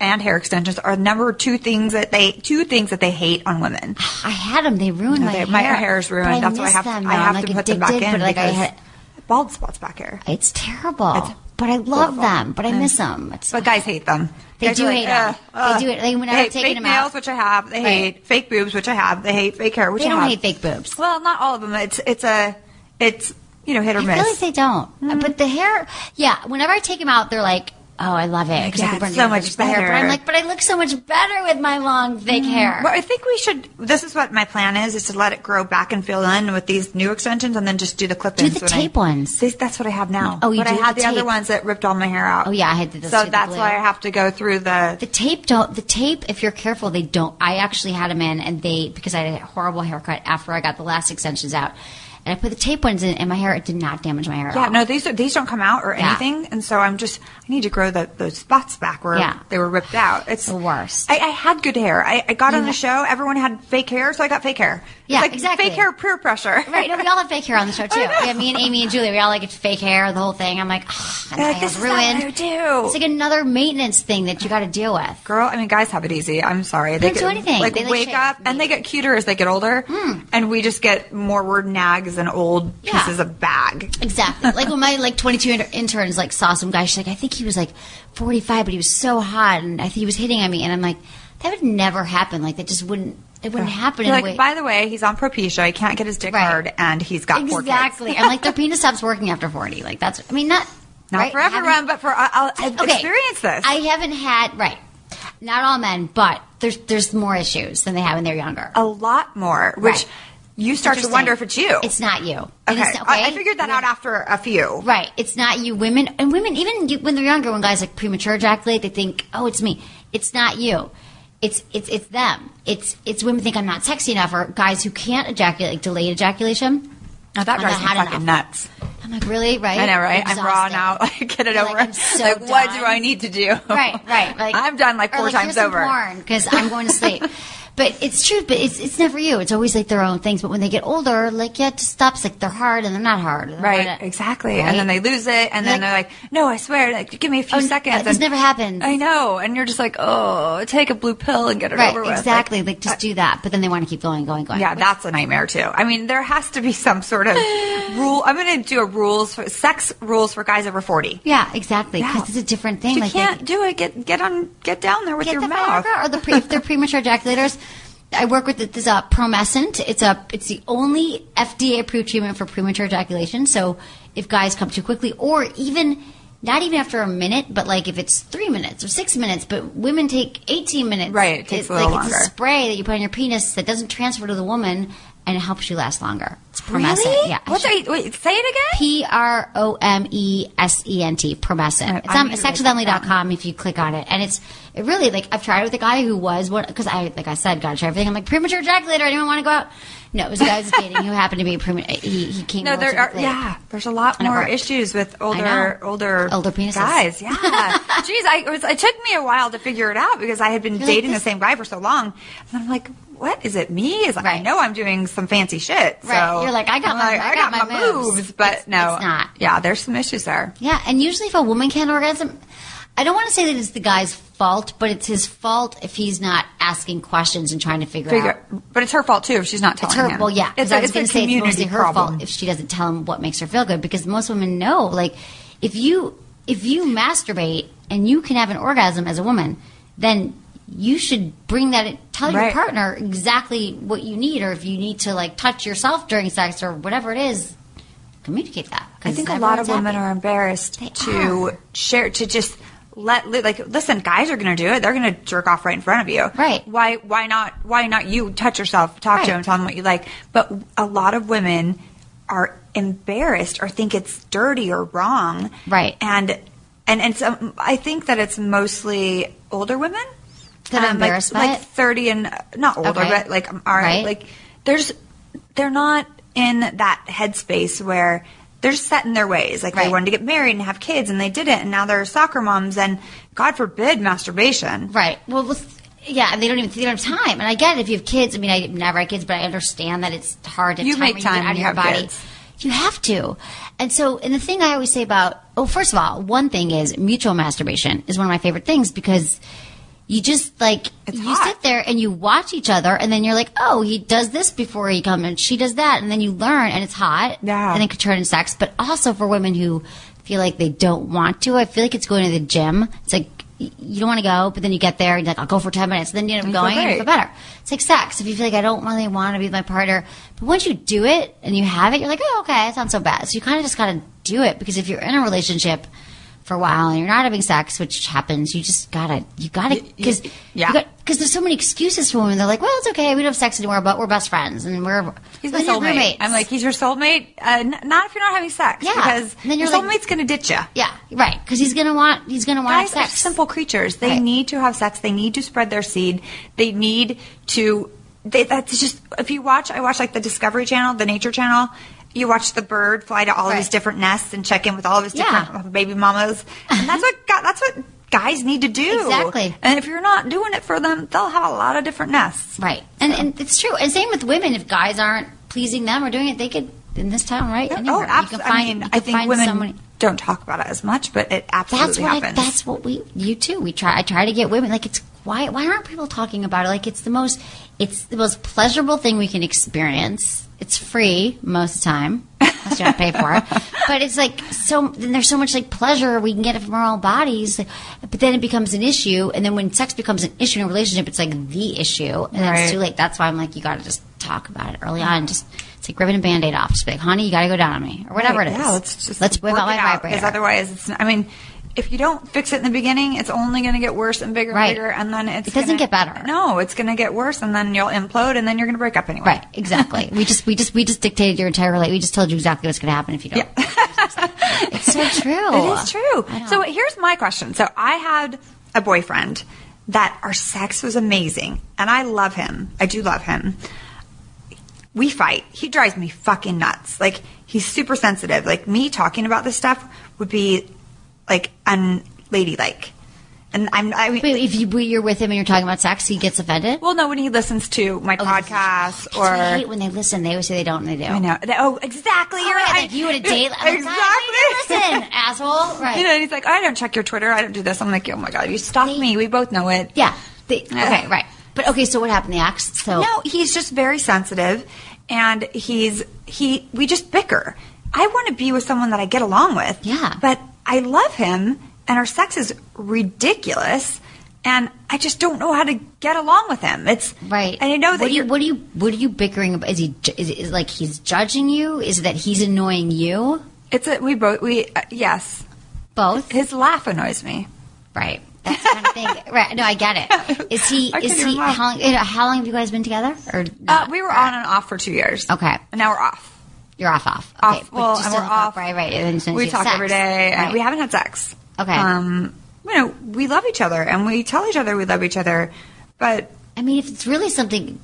And hair extensions are number two things that they two things that they hate on women. I had them. They ruined No, my they- hair. my hair is ruined. I That's why I have- them I now. have like, to put them back in like I because- had, Bald spots back here. it's terrible. It's but I love horrible. them. But I mm. miss them. It's, But guys hate them. They Guys do like, hate 'em. "Ugh, They do it. Like, when hate taken fake 'em nails, out- which I have. They Right. hate fake boobs, which I have. They hate fake hair, which they I don't have. hate fake boobs. Well, not all of them. It's it's a it's you know hit or I miss. feel like they don't. Mm-hmm. But the hair, yeah. Whenever I take them out, they're like, "Oh, I love it because Yeah, I can burn so much the hair." But. I'm like, but I look so much better with my long fake hair. Well, I think we should. This is what my plan is: is to let it grow back and fill in with these new extensions, and then just do the clip-ins. Do the when I- tape ones. See, that's what I have now. Oh, you but do I had the the, other ones that ripped all my hair out. Oh, yeah, I had to the- So that's why I have to go through the. The tape don't. The tape, if you're careful, they don't. I actually had them in, and they because I had a horrible haircut after I got the last extensions out, and I put the tape ones in, and my hair it did not damage my hair. at Yeah, no, these are, these don't come out or Yeah. anything, and so I'm just I need to grow the those spots back where Yeah. they were ripped out. It's the worst. I, I had good hair. I, I got on the show. Everyone had fake hair, so I got fake hair. Yeah, like exactly. Fake hair, peer pressure. Right, no, we all have fake hair on the show too. Yeah, me and Amy and Julie, we all like it's fake hair, the whole thing. I'm like, my They're like, this is ruined. I do. It's like another maintenance thing that you got to deal with. Girl, I mean, guys have it easy. I'm sorry. They don't do anything. Like, They, like, wake up, and they get cuter as they get older, hmm. and we just get more word nags and old Yeah. pieces of bag. Exactly. like when my like 22 inter- interns like saw some guy, she's like, I think he was like 45, but he was so hot, and I think he was hitting on me, and I'm like, that would never happen. Like that just wouldn't. It wouldn't happen. You're in like, a way. by the way, he's on Propecia. He can't get his dick Right. hard, and he's got exactly. I'm like, their penis stops working after 40. Like that's. I mean, not Not right? for everyone, but for I'll, I've Okay. experienced this. I haven't had right. Not all men, but there's there's more issues than they have when they're younger. a lot more, which Right. you start to wonder if it's you. It's not you. Okay. it's not- I, I figured that out after a few. Right. It's not you. Women and women, even you, when they're younger, when guys like premature ejaculate, they think, "Oh, it's me." It's not you. It's it's it's them. It's it's women think I'm not sexy enough, or guys who can't ejaculate, like delayed ejaculation. Now that drives me fucking enough. nuts. I'm like, really? Right? I know, right? I'm raw now. Like, get it You're over. like, I'm so like, what do I need to do? Right, right. Like I'm done like four like, times over. Because I'm going to sleep. but it's true. But it's it's never you. It's always like their own things. But when they get older, like yeah, it just stops. Like they're hard and they're not hard. They're Right, hard. exactly. Right? And then they lose it, and then they're like, "No, I swear, like, give me a few Oh, seconds." uh, this and- never happens. I know, and you're just like, "Oh, take a blue pill and get it Right, over with." exactly. Like, Like, just do that. But then they want to keep going, going, going. yeah, that's a nightmare too. I mean, there has to be some sort of rule. I'm going to do a rules for sex rules for guys over forty. Yeah, exactly. Because Yeah. it's a different thing. You like can't do it. Get get on. Get down there with get your the mouth. Viagra or the pre, if they're premature ejaculators. I work with it. There's a Promescent. It's a it's the only FDA approved treatment for premature ejaculation. So if guys come too quickly, or even not even after a minute, but like if it's three minutes or six minutes, but women take 18 minutes. Right, it takes It's a little like It's a spray that you put on your penis that doesn't transfer to the woman and it helps you last longer. It's Promescent. Really? Yeah. What's wait, wait, say it again? P R O M E S E N T, Promescent. It's on need to write sexwithemily.com if you click on it. And it's it really like I've tried it with a guy who was one because I like I said, gotta try everything. I'm like premature ejaculator. Anyone want to go out? No, it was a guy I was dating who happened to be premature. He, he came. No, there are. late. Yeah, there's a lot And more issues with older, older, Older penises. guys. Yeah, jeez, I it was. It took me a while to figure it out because I had been You're dating this- the same guy for so long, and I'm like, what is it? Me? Is I Right. know I'm doing some fancy shit. Right. You're like, I got I'm my, like, I, got, my, moves, but no, it's not. Yeah, there's some issues there. Yeah, and usually if a woman can't orgasm, I don't want to say that it's the guy's fault, but it's his fault if he's not asking questions and trying to figure, Figure, out. but it's her fault too if she's not telling It's her. him. Well, yeah, it's, a- I was it's going a to say it's mostly her problem. fault if she doesn't tell him what makes her feel good. Because most women know, like, if you if you masturbate and you can have an orgasm as a woman, then you should bring that tell your Right. partner exactly what you need, or if you need to like touch yourself during sex or whatever it is, communicate that. i think a lot of women happy. are embarrassed They to are. share to just let like listen guys are going to do it they're going to jerk off right in front of you Right. why why not why not you touch yourself talk Right. to them tell them what you like but a lot of women are embarrassed or think it's dirty or wrong Right. and and and so i think that it's mostly older women That um, embarrassed like, by like it? 30 and not older Okay. but like are Right. like there's they're not in that headspace where they're set in their ways like they wanted to get married and have kids and they didn't and now they're soccer moms and god forbid masturbation Right. Well, yeah, and they don't even they don't have time. And I get it if you have kids. I mean, I never had kids, but I understand that it's hard to You time make time get out of you your body. kids. You have to. And so, and the thing I always say about oh, first of all, one thing is mutual masturbation is one of my favorite things because. You just like It's you hot. sit there and you watch each other, and then you're like, "Oh, he does this before he comes, and she does that," and then you learn, and it's hot, Yeah. and it could turn into sex. But also for women who feel like they don't want to, I feel like it's going to the gym. It's like you don't want to go, but then you get there and you're like, I'll go for 10 minutes. And Then you end up going and you feel better. It's like sex. If you feel like I don't really want to be with my partner, but once you do it and you have it, you're like, oh, okay, it's not so bad. So you kind of just got to do it because if you're in a relationship for a while and you're not having sex, which happens, you just gotta, you gotta, because, yeah. because there's so many excuses for women. They're like, well, it's okay, we don't have sex anymore, but we're best friends and we're, he's my your soulmate roommates. i'm like he's your soulmate uh, n- not if you're not having sex Yeah. because And then your soulmate's to ditch you yeah, right, because he's gonna want, he's gonna want guys are sex. simple creatures. They Right. need to have sex. They need to spread their seed. They need to. They, that's just if you watch. I watch like the Discovery Channel, the Nature Channel. You watch the bird fly to all of his different nests and check in with all of his Yeah. different baby mamas, and that's what gu- that's what guys need to do. Exactly. And if you're not doing it for them, they'll have a lot of different nests. Right. And, and it's true. And same with women. If guys aren't pleasing them or doing it, they could, in this town, right? Oh, Anywhere. absolutely. I mean, you I think find women somebody- don't talk about it as much, but it absolutely That's what I, happens. that's what we you too. We try I try to get women like it's why why aren't people talking about it? Like it's the most it's the most pleasurable thing we can experience. It's free most of the time. Unless you have to pay for it. But it's like so then there's so much like pleasure we can get it from our own bodies. But then it becomes an issue and then when sex becomes an issue in a relationship it's like the issue. And Right. it's too late. That's why I'm like you gotta just talk about it early on. Just it's like ripping a band aid off. Just be like, honey, you gotta go down on me. Or whatever Right, it is. Yeah, let's just let's whip out my out, vibrator. Because otherwise, it's. Not, I mean, if you don't fix it in the beginning, it's only going to get worse and bigger Right. and bigger, and then it's It doesn't gonna- get better. No, it's going to get worse, and then you'll implode, and then you're going to break up anyway. Right, exactly. we just we just we just dictated your entire life. We just told you exactly what's going to happen if you don't. Yeah. it's so true. It is true. So here's my question. So I had a boyfriend that our sex was amazing, and I love him. I do love him. We fight. He drives me fucking nuts. Like he's super sensitive. Like me talking about this stuff would be like unladylike. And I'm. I Wait, if you you're with him and you're talking about sex, he gets offended. well, no, when he listens to my podcast That's what I hate when they listen, they always say they don't, and they do. I know. They- Oh, exactly. Oh, You're right. like you at a date. I'm exactly. Like, "God, listen, asshole. Right. You know, and he's like, I don't check your Twitter. I don't do this. I'm like, oh my god, you stalk They- me. We both know it. yeah. They, okay. Right. But okay. So what happened? The axe. So No, he's just very sensitive, and he's he. We just bicker. I want to be with someone that I get along with. Yeah. but I love him, and our sex is ridiculous, and I just don't know how to get along with him. It's Right. and I know that what, are you, what are you what are you bickering about? Is he is it is like he's judging you? Is it that he's annoying you? It's a, we both we uh, yes. Both. His laugh annoys me. Right. That's the kind of thing. Right. No, I get it. Is he? Is he? How long, you know, how long have you guys been together? Or Uh, we were on and off for two years. Okay. and now we're off. You're off, off. Off. Okay, but well, and we're still off. Right, right. And then as soon as we talk sex. every day, Right. we haven't had sex. Okay. Um, you know, we love each other, and we tell each other we love each other, but I mean, if it's really something,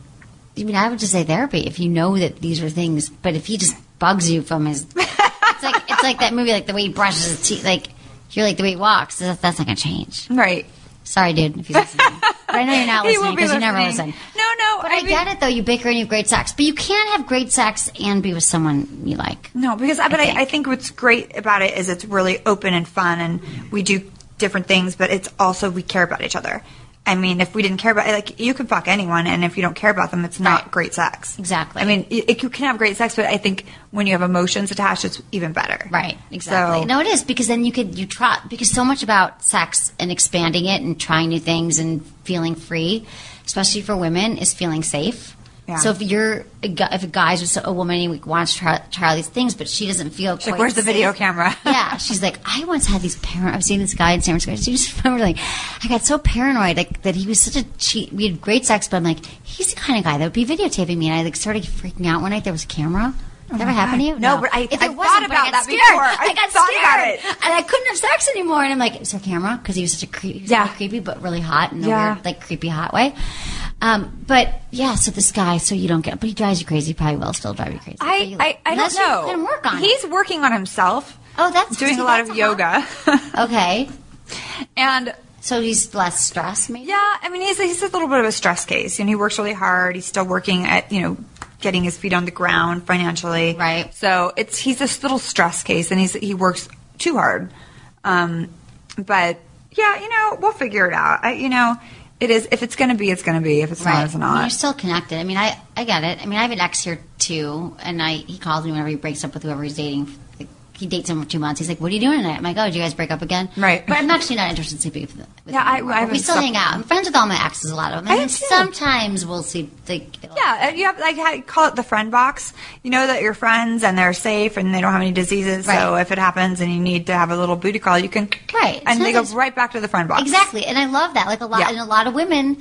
I mean, I would just say therapy. If you know that these are things, but if he just bugs you from his, it's like it's like that movie, like the way he brushes his teeth, like you're like the way he walks. That, that's not gonna change. right. Sorry, dude, if he's listening. But I know you're not listening because you never listen. No, no. But I, I get it though. You bicker and you have great sex, but you can't have great sex and be with someone you like. No, because uh, but I, think. I think what's great about it is it's really open and fun, and we do different things, but it's also we care about each other. I mean, if we didn't care about like you could fuck anyone, and if you don't care about them, it's not Right. great sex. Exactly. I mean, it, you can have great sex, but I think when you have emotions attached, it's even better. Right, exactly. So- no, it is because then you could you try because so much about sex and expanding it and trying new things and feeling free, especially for women, is feeling safe. Yeah. So if you're if a guy's with a woman and he wants to try, try all these things, but she doesn't feel She's like, "Where's the safe." video camera?" yeah, she's like, I once had these parent. I've seen this guy in San Francisco. She just remember like, I got so paranoid like that he was such a cheat. We had great sex, but I'm like, he's the kind of guy that would be videotaping me, and I like started freaking out one night. There was a camera. Oh Never my happened to you? God. No, but I- If I it thought wasn't, I about that scared. before. I, I got thought scared, about it. and I couldn't have sex anymore. And I'm like, is there a camera? Because he was such a creepy, Yeah. really creepy, but really hot in a Yeah. weird, like creepy hot way. Um, but yeah, so this guy, so you don't get, but he drives you crazy. He probably will still drive you crazy. I, I, I don't unless you know. can work on He's it. working on himself. Oh, that's doing see, a lot of yoga, Okay, and so he's less stressed, maybe. Yeah, I mean, he's he's a little bit of a stress case. You know, he works really hard. He's still working at you know getting his feet on the ground financially. Right. So it's he's this little stress case, and he's he works too hard. Um, but yeah, you know, we'll figure it out. I, you know, it is if it's going to be, it's going to be. If it's not, it's I mean, you're still connected. I mean, I, I get it. I mean, I have an ex here too, and I he calls me whenever he breaks up with whoever he's dating. Like, he dates him for two months. He's like, "What are you doing tonight?" I'm like, "Oh, did you guys break up again?" Right. But I'm actually not interested in sleeping with, with Yeah, I- I we still stopped hang out. I'm friends with all my exes, a lot of them. I And sometimes we'll see. Like, Yeah, uh, you have like call it the friend box. You know that you're friends and they're safe and they don't have any diseases. So if it happens and you need to have a little booty call, you can Right. and they go right back to the friend box. exactly. And I love that. Like a lot, Yeah. and a lot of women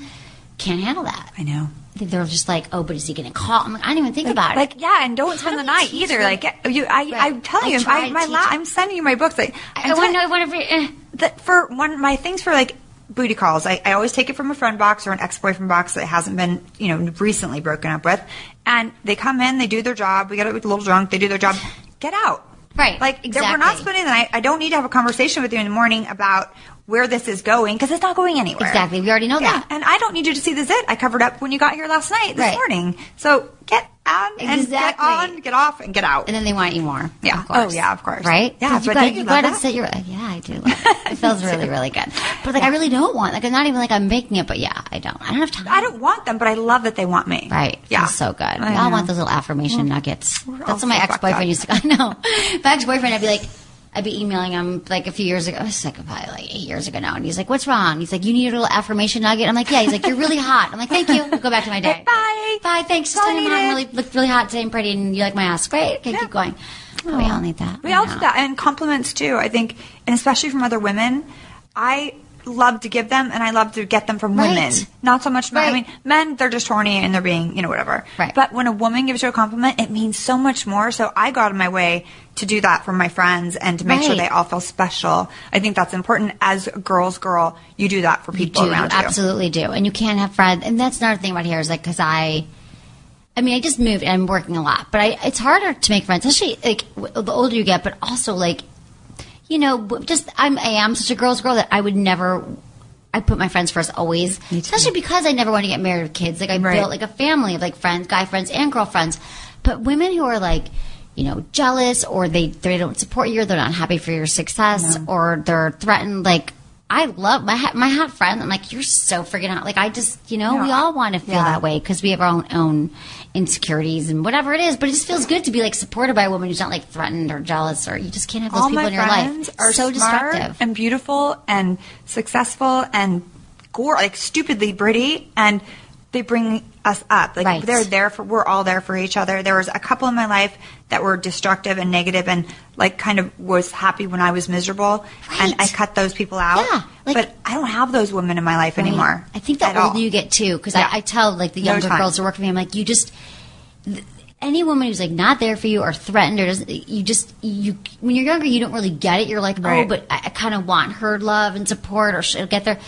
can't handle that. I know. They're just like, "Oh, but is he going to call?" I'm like, I didn't even think about it. Like yeah, and don't spend the night either. them? Like you, I, Right. I'm telling I you, I, my la- I'm sending you my books. Like I want to know whatever. Eh. that for one my things for like booty calls I, I always take it from a friend box or an ex-boyfriend box that hasn't been you know recently broken up with and they come in they do their job we get a little drunk they do their job get out Right, like they're- we're not spending the night i don't need to have a conversation with you in the morning about where this is going because it's not going anywhere Exactly. We already know yeah, that. and i don't need you to see the zit i covered up when you got here last night this Right. morning so get on and get on get off and get out And then they want you more. Yeah. Of course. Oh, yeah, of course. Right? Yeah, you but gotta, you you love gotta that? set your. Yeah, I do. Love it. it feels really, really good. But like, I really don't want. Like, I'm not even like I'm making it. But yeah, I don't. I don't have time. i don't want them but i love that they want me Right. yeah Feels so good. I We all want those little affirmation nuggets. That's what my ex boyfriend used to. I know. My ex boyfriend. I'd be like. I'd be emailing him like a few years ago. It was like probably like eight years ago now. And he's like, "What's wrong?" He's like, "You need a little affirmation nugget." I'm like, "Yeah." He's like, "You're really hot." I'm like, "Thank you." Go back to my day. Bye. Bye. Thanks. Just All telling your mom needed. really looked really hot today and pretty, and you like my ass. Great. Okay, Yeah. keep going. We all need that. We all do that, and compliments too. I think, and especially from other women, I love to give them, and I love to get them from Right. women. Not so much men. I mean, men they're just horny and they're being, you know, whatever. Right. But when a woman gives you a compliment, it means so much more. So I go out of my way to do that for my friends and to make sure they all feel special. I think that's important. As a girl's girl, you do that for You people do, around you you. absolutely do, and you can't have friends. And that's another thing about here is like because I, I mean, I just moved and I'm working a lot, but I it's harder to make friends, especially like w- the older you get, but also like, you know, just I'm I am such a girl's girl that I would never. I put my friends first always, especially because I never want to get married with kids. Like I Right. built like a family of like friends, guy friends, and girlfriends. But women who are like, you know, jealous or they they don't support you, or they're not happy for your success, or they're threatened. Like I love my ha- my hot friend. I'm like, you're so freaking hot. Like I just, you know, Yeah. we all want to feel Yeah. that way because we have our own own insecurities and whatever it is. But it just feels good to be like supported by a woman who's not like threatened or jealous, or you just can't have those all people in your life. are so smart destructive. and beautiful and successful and gore like stupidly pretty and they bring us up like Right. they're there for we're all there for each other there was a couple in my life that were destructive and negative and like kind of was happy when i was miserable and i cut those people out Yeah, like- but i don't have those women in my life anymore I think the at older all. you get too, because Yeah. I, I tell like the No younger time. girls who work for me, I'm like, you just th- any woman who's like not there for you or threatened or doesn't, you just you when you're younger, you don't really get it. You're like, oh, Right. but I, I kind of want her love and support, or she'll get there.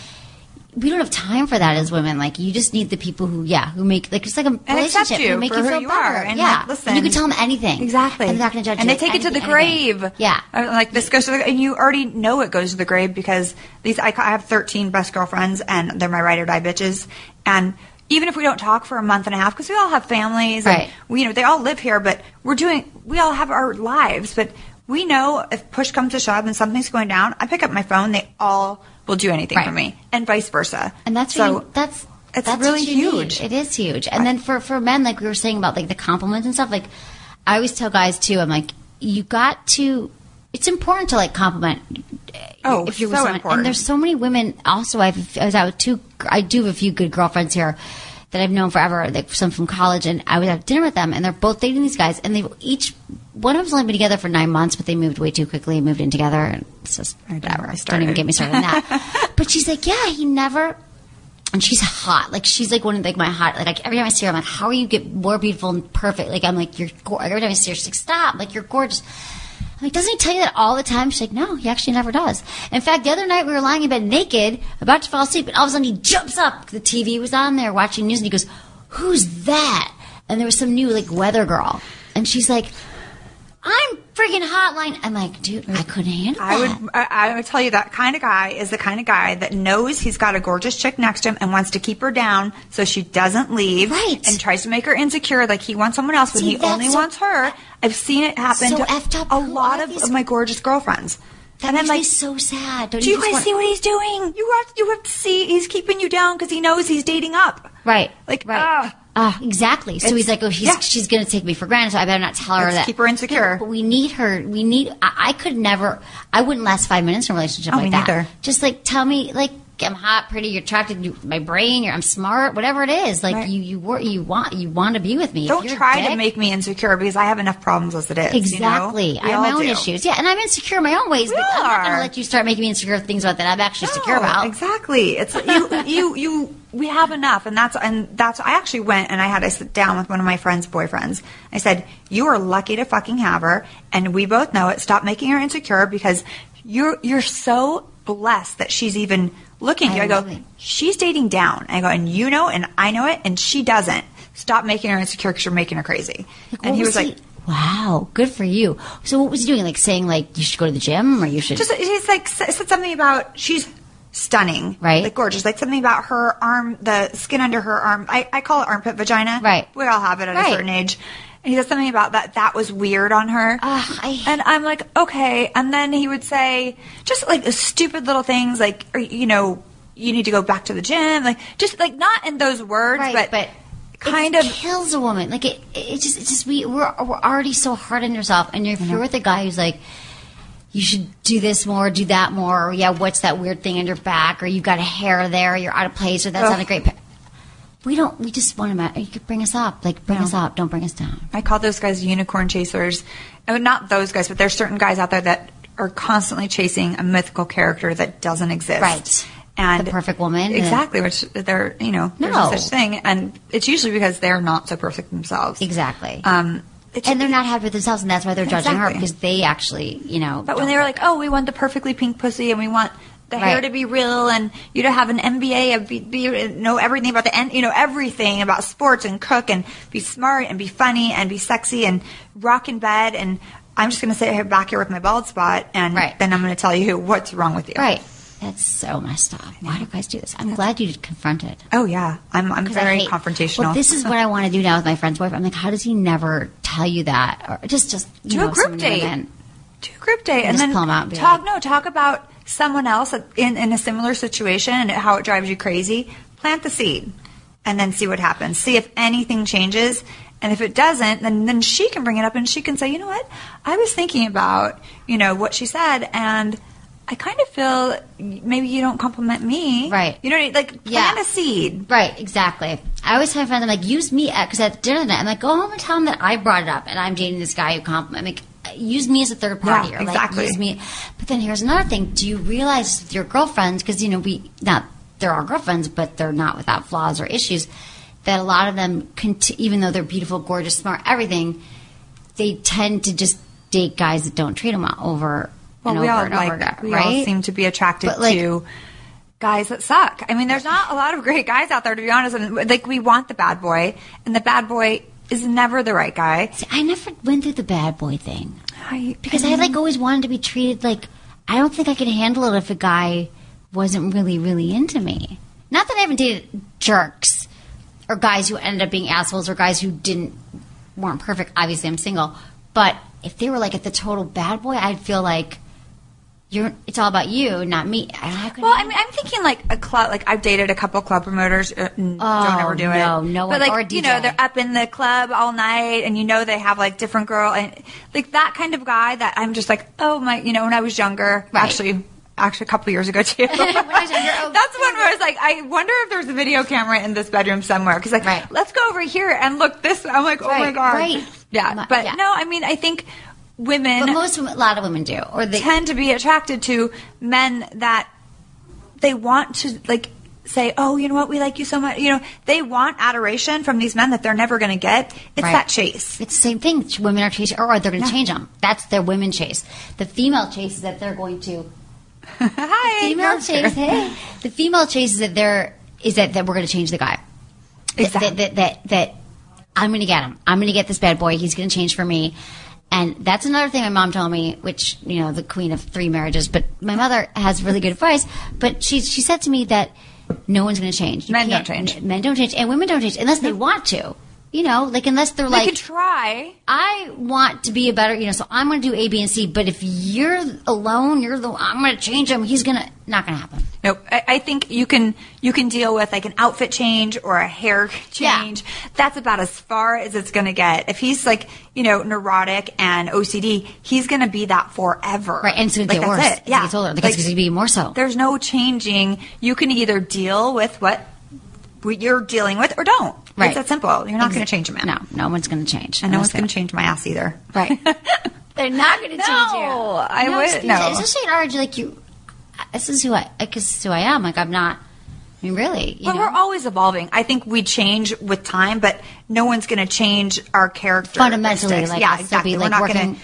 We don't have time for that as women. Like you just need the people who, yeah, who make like it's like a accept relationship you who make for you who feel you better. are, and, yeah, like, listen. And you can tell them anything Exactly. and they're not going to judge and you. they take it to the Anything, anything. grave. Yeah, like this goes to the, grave. and you already know it goes to the grave because these I, I have 13 best girlfriends and they're my ride or die bitches and even if we don't talk for a month and a half, because we all have families, Right. and we, you know, they all live here, but we're doing, we all have our lives, but we know if push comes to shove and something's going down, I pick up my phone, they all will do anything for me, and vice versa. And that's so. you, that's it's that's really huge. need. It is huge. And then for for men, like we were saying about like the compliments and stuff, like I always tell guys too. I'm like, you got to. It's important to like compliment. Oh, if you're so with someone. important. And there's so many women. Also, I've, I was out with two. I do have a few good girlfriends here that I've known forever. Like some from college, and I would have dinner with them, and they're both dating these guys, and they each. One of them's only been together for nine months, but they moved way too quickly and moved in together. And it's just whatever. Don't even get me started on that. but she's like, yeah, he never and she's hot. Like she's like one of like my hot. Like every time I see her, I'm like, how are you get more beautiful and perfect? Like I'm like, you're. Go-. Every time I see her, she's like, stop. Like you're gorgeous. Like, doesn't he tell you that all the time? She's like, no, he actually never does. In fact, the other night we were lying in bed naked, about to fall asleep, and all of a sudden he jumps up. The TV was on there watching news, and he goes, "Who's that?" And there was some new like weather girl, and she's like, "I'm freaking hotline." I'm like, dude, I couldn't handle I that. would, I, I would tell you that kind of guy is the kind of guy that knows he's got a gorgeous chick next to him and wants to keep her down so she doesn't leave, Right. And tries to make her insecure, like he wants someone else when See, he that's only so- wants her. I've seen it happen So to effed up. a Who lot are of, these- of my gorgeous girlfriends. That and makes I'm like, me so sad. Don't do you just guys want- see what he's doing? You have, you have to see he's keeping you down because he knows he's dating up. Right. Like, right. ah. Ah, exactly. So It's- he's like, oh, she's yeah. she's going to take me for granted, so I better not tell her Let's that. keep her insecure. But we need her. We need. I, I could never. I wouldn't last five minutes in a relationship Oh, like that. neither. Just like tell me, like I'm hot, pretty, you're attracted, you, my brain, you're, I'm smart, whatever it is. Like Right. you, you you want, you want to be with me. Don't try to make me insecure because I have enough problems as it is. you know? Exactly. I have my own do. issues. Yeah, and I'm insecure in my own ways. We but I'm not going to let you start making me insecure with things about that I'm actually secure about. Exactly. It's you, you, you. We have enough, and that's and that's. I actually went and I had to sit down with one of my friend's boyfriends. I said, "You are lucky to fucking have her, and we both know it. Stop making her insecure because you're you're so blessed that she's even looking at you." I I go, it. "She's dating down." I go, "And you know, and I know it, and she doesn't. Stop making her insecure because you're making her crazy." Like, and he was like. "Wow, good for you." So, what was he doing? Like saying, like you should go to the gym, or you should just he's like said something about she's stunning, Right. Like gorgeous, like something about her arm, the skin under her arm. I, I call it armpit vagina, Right. We all have it at Right. a certain age. And he said something about that. That was weird on her. Ugh, I- and I'm like, okay. And then he would say just like stupid little things, like, or, you know, you need to go back to the gym, like just like not in those words, right, but, but kind it of kills a woman. Like it, it just, it just we we're, we're already so hard on yourself, and if mm-hmm. you're with a guy who's like, you should do this more, do that more, or yeah, what's that weird thing on your back, or you've got a hair there, or you're out of place, or that's Ugh. not a great. Pa- we don't. We just want to. You could bring us up. Like bring No. us up. Don't bring us down. I call those guys unicorn chasers. And not those guys, but there's certain guys out there that are constantly chasing a mythical character that doesn't exist. Right. And The perfect woman. Exactly, which they're, you know, there's No. no such thing. And it's usually because they're not so perfect themselves. Exactly. Um, and they're not happy with themselves, and that's why they're judging her because they actually, you know. But when they were like, oh, we want the perfectly pink pussy and we want the hair to be real and you to have an MBA and be, be, know everything about the, you know, everything about sports and cook and be smart and be funny and be sexy and rock in bed and I'm just going to sit here back here with my bald spot and Right. then I'm going to tell you what's wrong with you. Right. That's so messed up. Why do guys do this? I'm glad you confronted. Oh yeah, I'm I'm very confrontational. Well, this is what I want to do now with my friend's boyfriend. I'm like, how does he never tell you that? Or just, just you Do know, a group date. do a group date and Just then pull 'em out and be talk. like- no, talk about someone else in in a similar situation and how it drives you crazy. Plant the seed, and then see what happens. See if anything changes, and if it doesn't, then then she can bring it up and she can say, you know what, I was thinking about you know what she said and. I kind of feel maybe you don't compliment me, Right. You know, what I mean? like plant Yeah. a seed. Right, exactly. I always tell my friends, I'm like, use me because at dinner tonight, I'm like, go home and tell them that I brought it up and I'm dating this guy who compliment. I'm like, use me as a third party. Yeah, or like, exactly. use me. But then here's another thing: Do you realize with your girlfriends, because you know we not they're our girlfriends, but they're not without flaws or issues. That a lot of them, conti- even though they're beautiful, gorgeous, smart, everything, they tend to just date guys that don't treat them well over Well, and we over all and like over again, we right? all seem to be attracted But, like- to guys that suck. I mean, there's not a lot of great guys out there to be honest, and like we want the bad boy, and the bad boy is never the right guy. See, I never went through the bad boy thing. I, Because I like always wanted to be treated like I don't think I could handle it if a guy wasn't really really into me. Not that I haven't dated jerks or guys who ended up being assholes, or guys who didn't weren't perfect. Obviously, I'm single, but if they were like at the total bad boy, I'd feel like you're. It's all about you, not me. I Well, I mean, I'm thinking like a club. Like I've dated a couple club promoters. Uh, n- don't Oh, ever do no, it. no But one- like you know, they're up in the club all night, and you know they have like different girl and like that kind of guy. That I'm just like, oh my, you know, when I was younger, Right. actually. Actually, a couple years ago too. When I was younger, oh, That's one where I was like, I wonder if there's a video camera in this bedroom somewhere. Because like, Right. let's go over here and look this. I'm like, oh my Right, god, right. yeah. My- But yeah. no, I mean, I think women but most, a lot of women do, or they tend to be attracted to men that they want to like say, "Oh, you know what? We like you so much." You know, they want adoration from these men that they're never going to get. It's Right. that chase. It's the same thing. Women are chasing, or they're going to change them. That's their women chase. The female chase is that they're going to. Hi, Female you're chase, here. hey. The female chase is that they're is that, that we're going to change the guy. That- That, that, that, that I'm going to get him. I'm going to get this bad boy. He's going to change for me. And that's another thing my mom told me, which you know, the queen of three marriages. But my mother has really good advice. But she she said to me that no one's going to change. You Men don't change. Men don't change, and women don't change unless they want to. You know, like unless they're They like could try. I want to be a better, you know, so I'm going to do A, B, and C. But if you're alone, you're the I'm going to change him. He's going to not going to happen. No, I, I think you can you can deal with like an outfit change or a hair change. Yeah. That's about as far as it's going to get. If he's like you know neurotic and OCD, he's going to be that forever. Right, and it's going to Like, get worse. It. Yeah, gets older, like, Like, it's going to be more so. There's no changing. You can either deal with what what you're dealing with or don't. Right. It's that simple. You're not Exa- going to change a man. No, no one's going to change. And no one's going to change my ass either. Right. They're not going to No, change you. I would- it's- no. Especially at our age, like you. This is who I. Because this is who I am. Like I'm not. I mean, really. You But know? we're always evolving. I think we change with time, but no one's going to change our character. fundamentally, like yeah, I'll exactly. be We're like not gonna,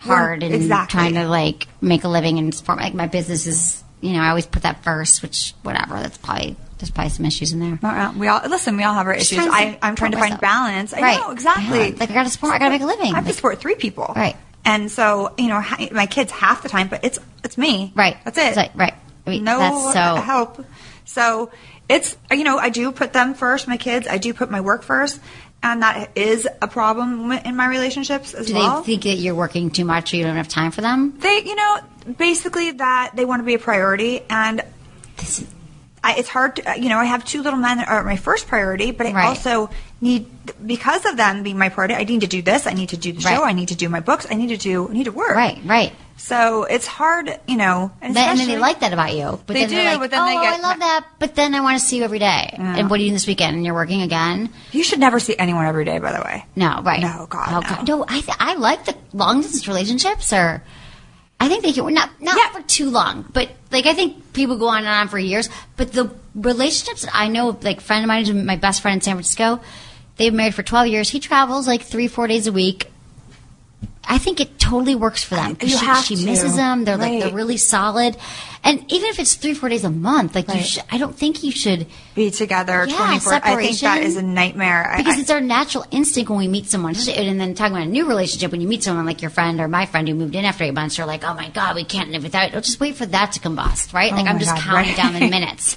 hard and exactly. trying to like make a living and support like my business is. You know, I always put that first, which whatever. That's probably there's probably some issues in there. Uh, We all listen. We all have our Just issues. to I, I'm trying to find myself. balance. I Right. know exactly. Yeah. Like, I gotta support- I gotta make a living. I have to support three people. Right. And so you know, my kids half the time, but it's it's me. Right. That's it. It's like- right. I mean, no that's so- help. So it's you know I do put them first. My kids. I do put my work first, and that is a problem in my relationships as Do well. Do they think that you're working too much or you don't have time for them? they you know basically that they want to be a priority and I, it's hard to, you know i have two little men that are my first priority but i Right. also need because of them being my priority i need to do this i need to do the Right. show i need to do my books i need to do I need to work Right, right. So it's hard you know and, Then, and then they like that about you. But They then do, like, but then oh, they get- Oh, I love that. But then I want to see you every day. Yeah. And what are you doing this weekend? And you're working again? you should never see anyone every day by the way No, right. No, God, Oh, no. God. No, I, th- I like the long distance relationships or I think they can, not, not Yeah. for too long, but like I think people go on and on for years. But the relationships I know, like friend of mine, my best friend in San Francisco, they've been married for 12 years. He travels like three, four days a week. I think it totally works for them You she, have she to. misses them. They're like they're really solid, and even if it's three four days a month, like you Right. should, I don't think you should be together Yeah, 24 i think that is a nightmare because I- it's our natural instinct when we meet someone. And then talking about a new relationship, when you meet someone like your friend or my friend who moved in after eight months, you're like, oh my god, we can't live without. You'll just wait for that to combust, right? Oh like Oh I'm just God, counting right. down the minutes.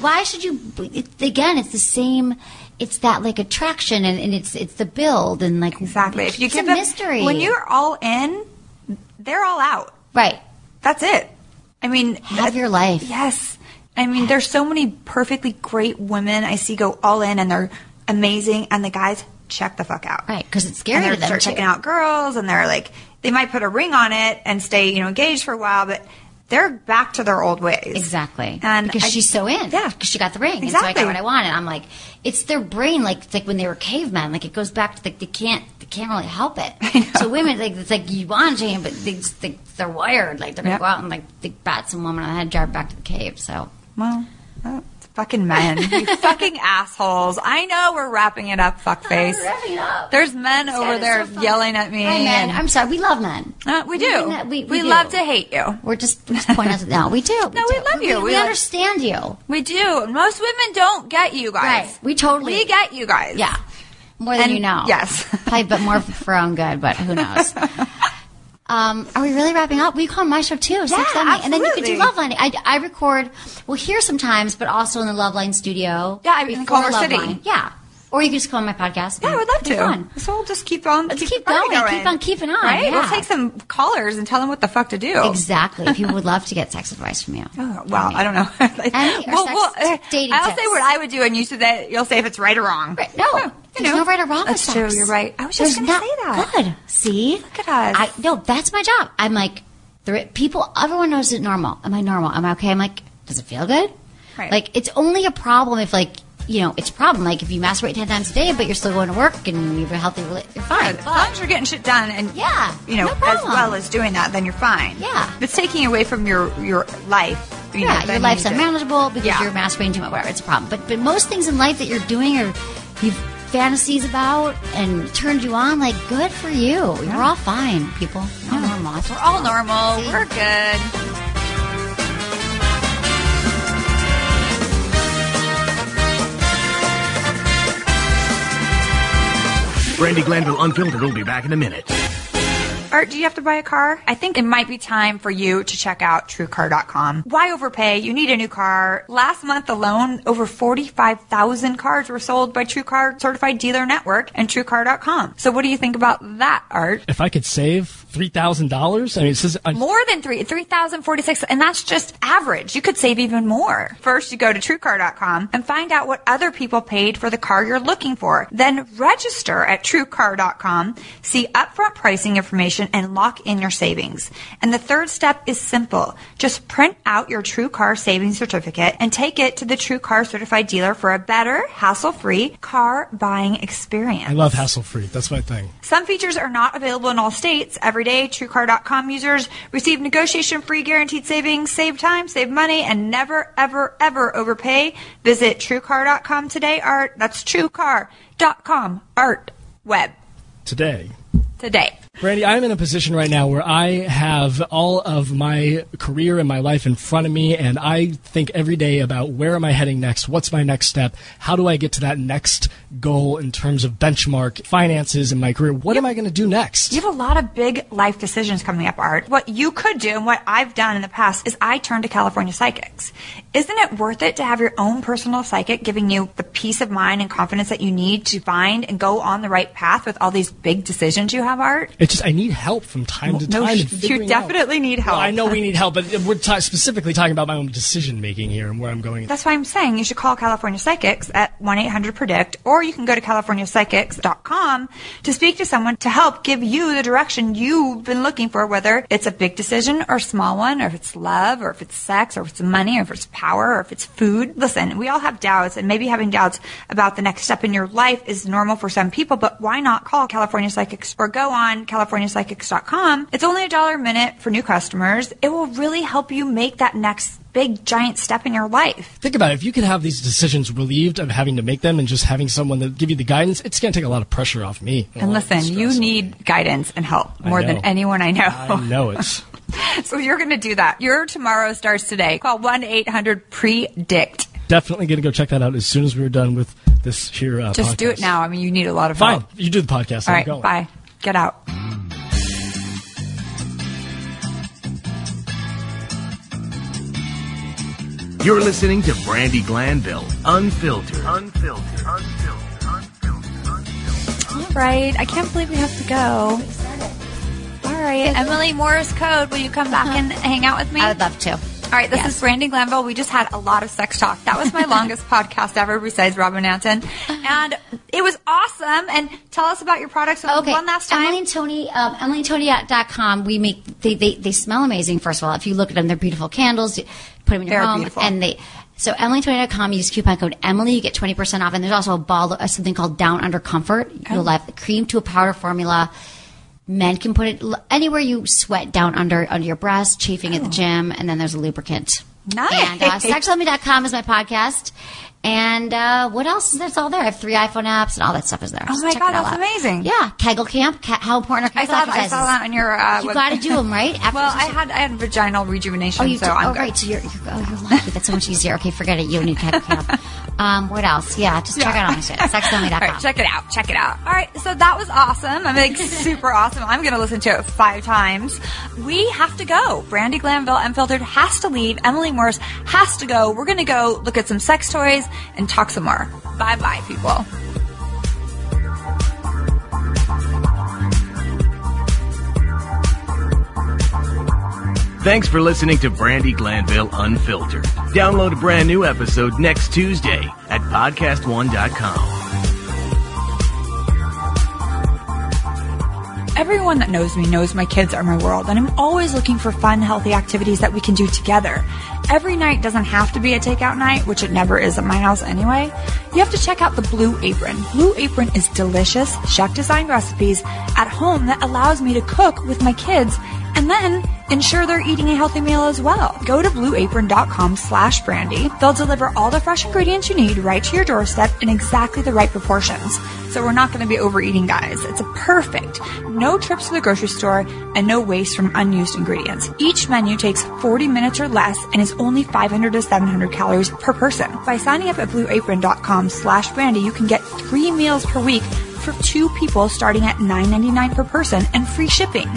Why should you? It, again, it's the same. It's that like attraction, and, and it's it's the build, and like exactly if you it's give a them mystery when you're all in they're all out right, That's it. I mean, have your life. Yes. I mean, there's so many perfectly great women I see go all in and they're amazing, and the guys check the fuck out. Right, because it's scary And they're them. start too. checking out girls, and they're like, they might put a ring on it and stay, you know, engaged for a while, but they're back to their old ways. Exactly. And because I- she's so in. Yeah. Because she got the ring. And so I Exactly. got what I wanted. I'm like, it's their brain, like it's like when they were cavemen. Like it goes back to like they can't they can't really help it. So women like it's like you want to change, but they, they, they're wired. Like they're gonna Yep. go out and like they bat some woman on the head, drive back to the cave. So Well, fucking men. you fucking assholes. I know we're wrapping it up, fuckface. We're wrapping up. There's men over there so yelling at me. Hi, men. and- I'm sorry. We love men. Uh, we do. We- We, we do. love to hate you. We're just, we just point out. No, we do. No, we love you. We, We we understand you. We do. Most women don't get you guys. Right. We totally. We get you guys. Yeah. More than And- you know. yes. Probably, but more for our own good, but who knows. Um, are we really wrapping up? We call my show too. Yeah, Lemony. And then you can do absolutely. Loveline. I, I record, well, here sometimes, but also in the Loveline studio. Yeah, I mean, Culver City. Yeah. Or you can just come on my podcast. Yeah, I would love to. Fun. So we'll just keep on. Let's keep, keep party going, keep on keeping on, Right? yeah. We'll take some callers and tell them what the fuck to do. Exactly. People would love to get sex advice from you. Oh, well, I don't know. Any- or sex uh, dating I'll tips. say what I would do, and you say that you'll say if it's right or wrong. Right, no, you there's know. no right or wrong. That's with true. sex. You're right. I was just going to say that. Good. See, Look at us. I no, that's my job. I'm like, people. Everyone knows it normal. Am I normal? Am I okay? I'm like, does it feel good? Right. Like, it's only a problem if like. You know, it's a problem. Like if you masturbate ten times a day, but you're still going to work and you have a healthy, you're fine. As long as you're getting shit done, and Yeah, you know, no as well as doing that, then you're fine. Yeah. if it's taking away from your your life. You yeah, then your life's to- unmanageable because Yeah. you're masturbating too much. Whatever, it's a problem. But but most things in life that you're doing or you've fantasies about and turned you on, like good for you. You're all fine, people. You're all normal. We're all normal. See? We're good. Brandi Glanville Unfiltered will be back in a minute. Art, do you have to buy a car? I think it might be time for you to check out TrueCar.com. Why overpay? You need a new car. Last month alone, over 45,000 cars were sold by TrueCar Certified Dealer Network and TrueCar.com. So what do you think about that, Art? If I could save three thousand dollars, I mean, it says More than three, 3,046, and that's just average. You could save even more. First, you go to TrueCar.com and find out what other people paid for the car you're looking for. Then register at TrueCar.com, see upfront pricing information, and lock in your savings. And the third step is simple. Just print out your TrueCar savings certificate and take it to the TrueCar certified dealer for a better, hassle-free car buying experience. I love hassle free. That's my thing. Some features are not available in all states. Every day, TrueCar.com users receive negotiation-free guaranteed savings, save time, save money, and never, ever, ever overpay. Visit TrueCar.com today. Art. That's TrueCar.com. Art. Web. Today, Today. Brandi, I'm in a position right now where I have all of my career and my life in front of me, and I think every day about where am I heading next? What's my next step? How do I get to that next goal in terms of benchmark finances in my career? What am I going to do next? You have a lot of big life decisions coming up, Art. What you could do and what I've done in the past is I turn to California psychics. Isn't it worth it to have your own personal psychic giving you the peace of mind and confidence that you need to find and go on the right path with all these big decisions you have, Art? It's just I need help from time to time. in you figuring out- definitely need help. Well, I know we need help, but we're ta specifically talking about my own decision making here and where I'm going. That's why I'm saying you should call California Psychics at 1-800-PREDICT or you can go to californiapsychics.com to speak to someone to help give you the direction you've been looking for, whether it's a big decision or small one, or if it's love, or if it's sex, or if it's money, or if it's power, or if it's food. Listen, we all have doubts and maybe having doubts about the next step in your life is normal for some people, but why not call California Psychics or go on californiapsychics.com? It's only a dollar a minute for new customers. It will really help you make that next big giant step in your life. Think about it. If you could have these decisions relieved of having to make them and just having someone that give you the guidance, it's going to take a lot of pressure off me. And listen, you off. need guidance and help more than anyone I know. I know it. so you're going to do that. Your tomorrow starts today. Call 1 800 PREDICT. Definitely going to go check that out as soon as we're done with this here. Uh, Just do it now. I mean, you need a lot of Fine. help. You do the podcast. All I'm right, going. bye. Get out. You're listening to Brandi Glanville Unfiltered. Unfiltered. Unfiltered. Unfiltered. All right. I can't believe we have to go. All right. Emily Morse Code, will you come back and hang out with me? I would love to. All right, this Yes. is Brandi Glanville. We just had a lot of sex talk. That was my longest podcast ever besides Robin Antin. And it was awesome. And tell us about your products Okay. one last time. Emily and Tony, um, EmilyandTony.com. We make they, they they smell amazing. First of all, if you look at them, they're beautiful candles. Put them in your They're home, beautiful. and they. So EmilyandTony.com. Use coupon code Emily. You get twenty percent off. And there's also a ball of something called Down Under Comfort. Oh. You'll have the cream to a powder formula. Men can put it anywhere you sweat down under under your breast, chafing at the gym, and then there's a lubricant. Oh. Nice. And uh, sexwithme.com is my podcast. And uh, what else is there? It's all there. I have three iPhone apps and all that stuff is there. Oh my check God, that's out. amazing. Yeah, Kegel Camp. Ca- how important are I Kegel saw, that, I saw that on your. Uh, You got to do them right. After Well, I had I had vaginal rejuvenation, Oh, you so do. I'm oh, good. right. So you're, you're oh, you're lucky. That's so much easier. Okay, forget it. You don't need Kegel Camp. um, what else? Yeah, just check out all my shit. Sexdommy.com. All right, check it out. Check it out. All right, so that was awesome. I'm like super awesome. I'm going to listen to it five times. We have to go. Brandi Glanville Unfiltered has to leave. Emily Morse has to go. We're going to go look at some sex toys and talk some more. Bye bye, people. Thanks for listening to Brandi Glanville Unfiltered. Download a brand new episode next Tuesday at podcastone.com. Everyone that knows me knows my kids are my world, and I'm always looking for fun, healthy activities that we can do together. Every night doesn't have to be a takeout night, which it never is at my house anyway. You have to check out the Blue Apron. Blue Apron is delicious, chef designed recipes at home that allows me to cook with my kids and then ensure they're eating a healthy meal as well. Go to blueapron.com slash brandi. They'll deliver all the fresh ingredients you need right to your doorstep in exactly the right proportions. So we're not going to be overeating, guys. It's a perfect. No trips to the grocery store and no waste from unused ingredients. Each menu takes 40 minutes or less and is only 500 to 700 calories per person. By signing up at blueapron.com slash brandi, you can get three meals per week for two people starting at $9.99 per person and free shipping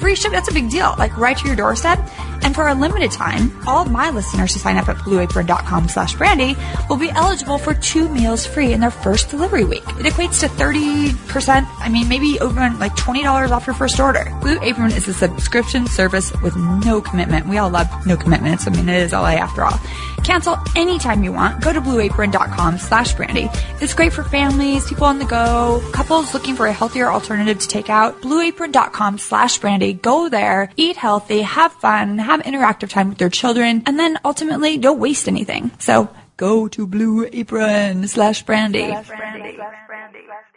free ship that's a big deal like right to your doorstep. And for a limited time all of my listeners who sign up at blueapron.com slash brandi will be eligible for two meals free in their first delivery week. It equates to 30% i mean maybe over like $20 off your first order. Blue apron is a subscription service with no commitment. We all love no commitments. I mean it is la after all cancel anytime you want go to blueapron.com slash brandi it's great for families people on the go couples looking for a healthier alternative to take out blueapron.com slash brandi go there eat healthy have fun have interactive time with your children and then ultimately don't waste anything so go to blue apron slash brandi Slash Brandi. Slash Brandi. Slash Brandi.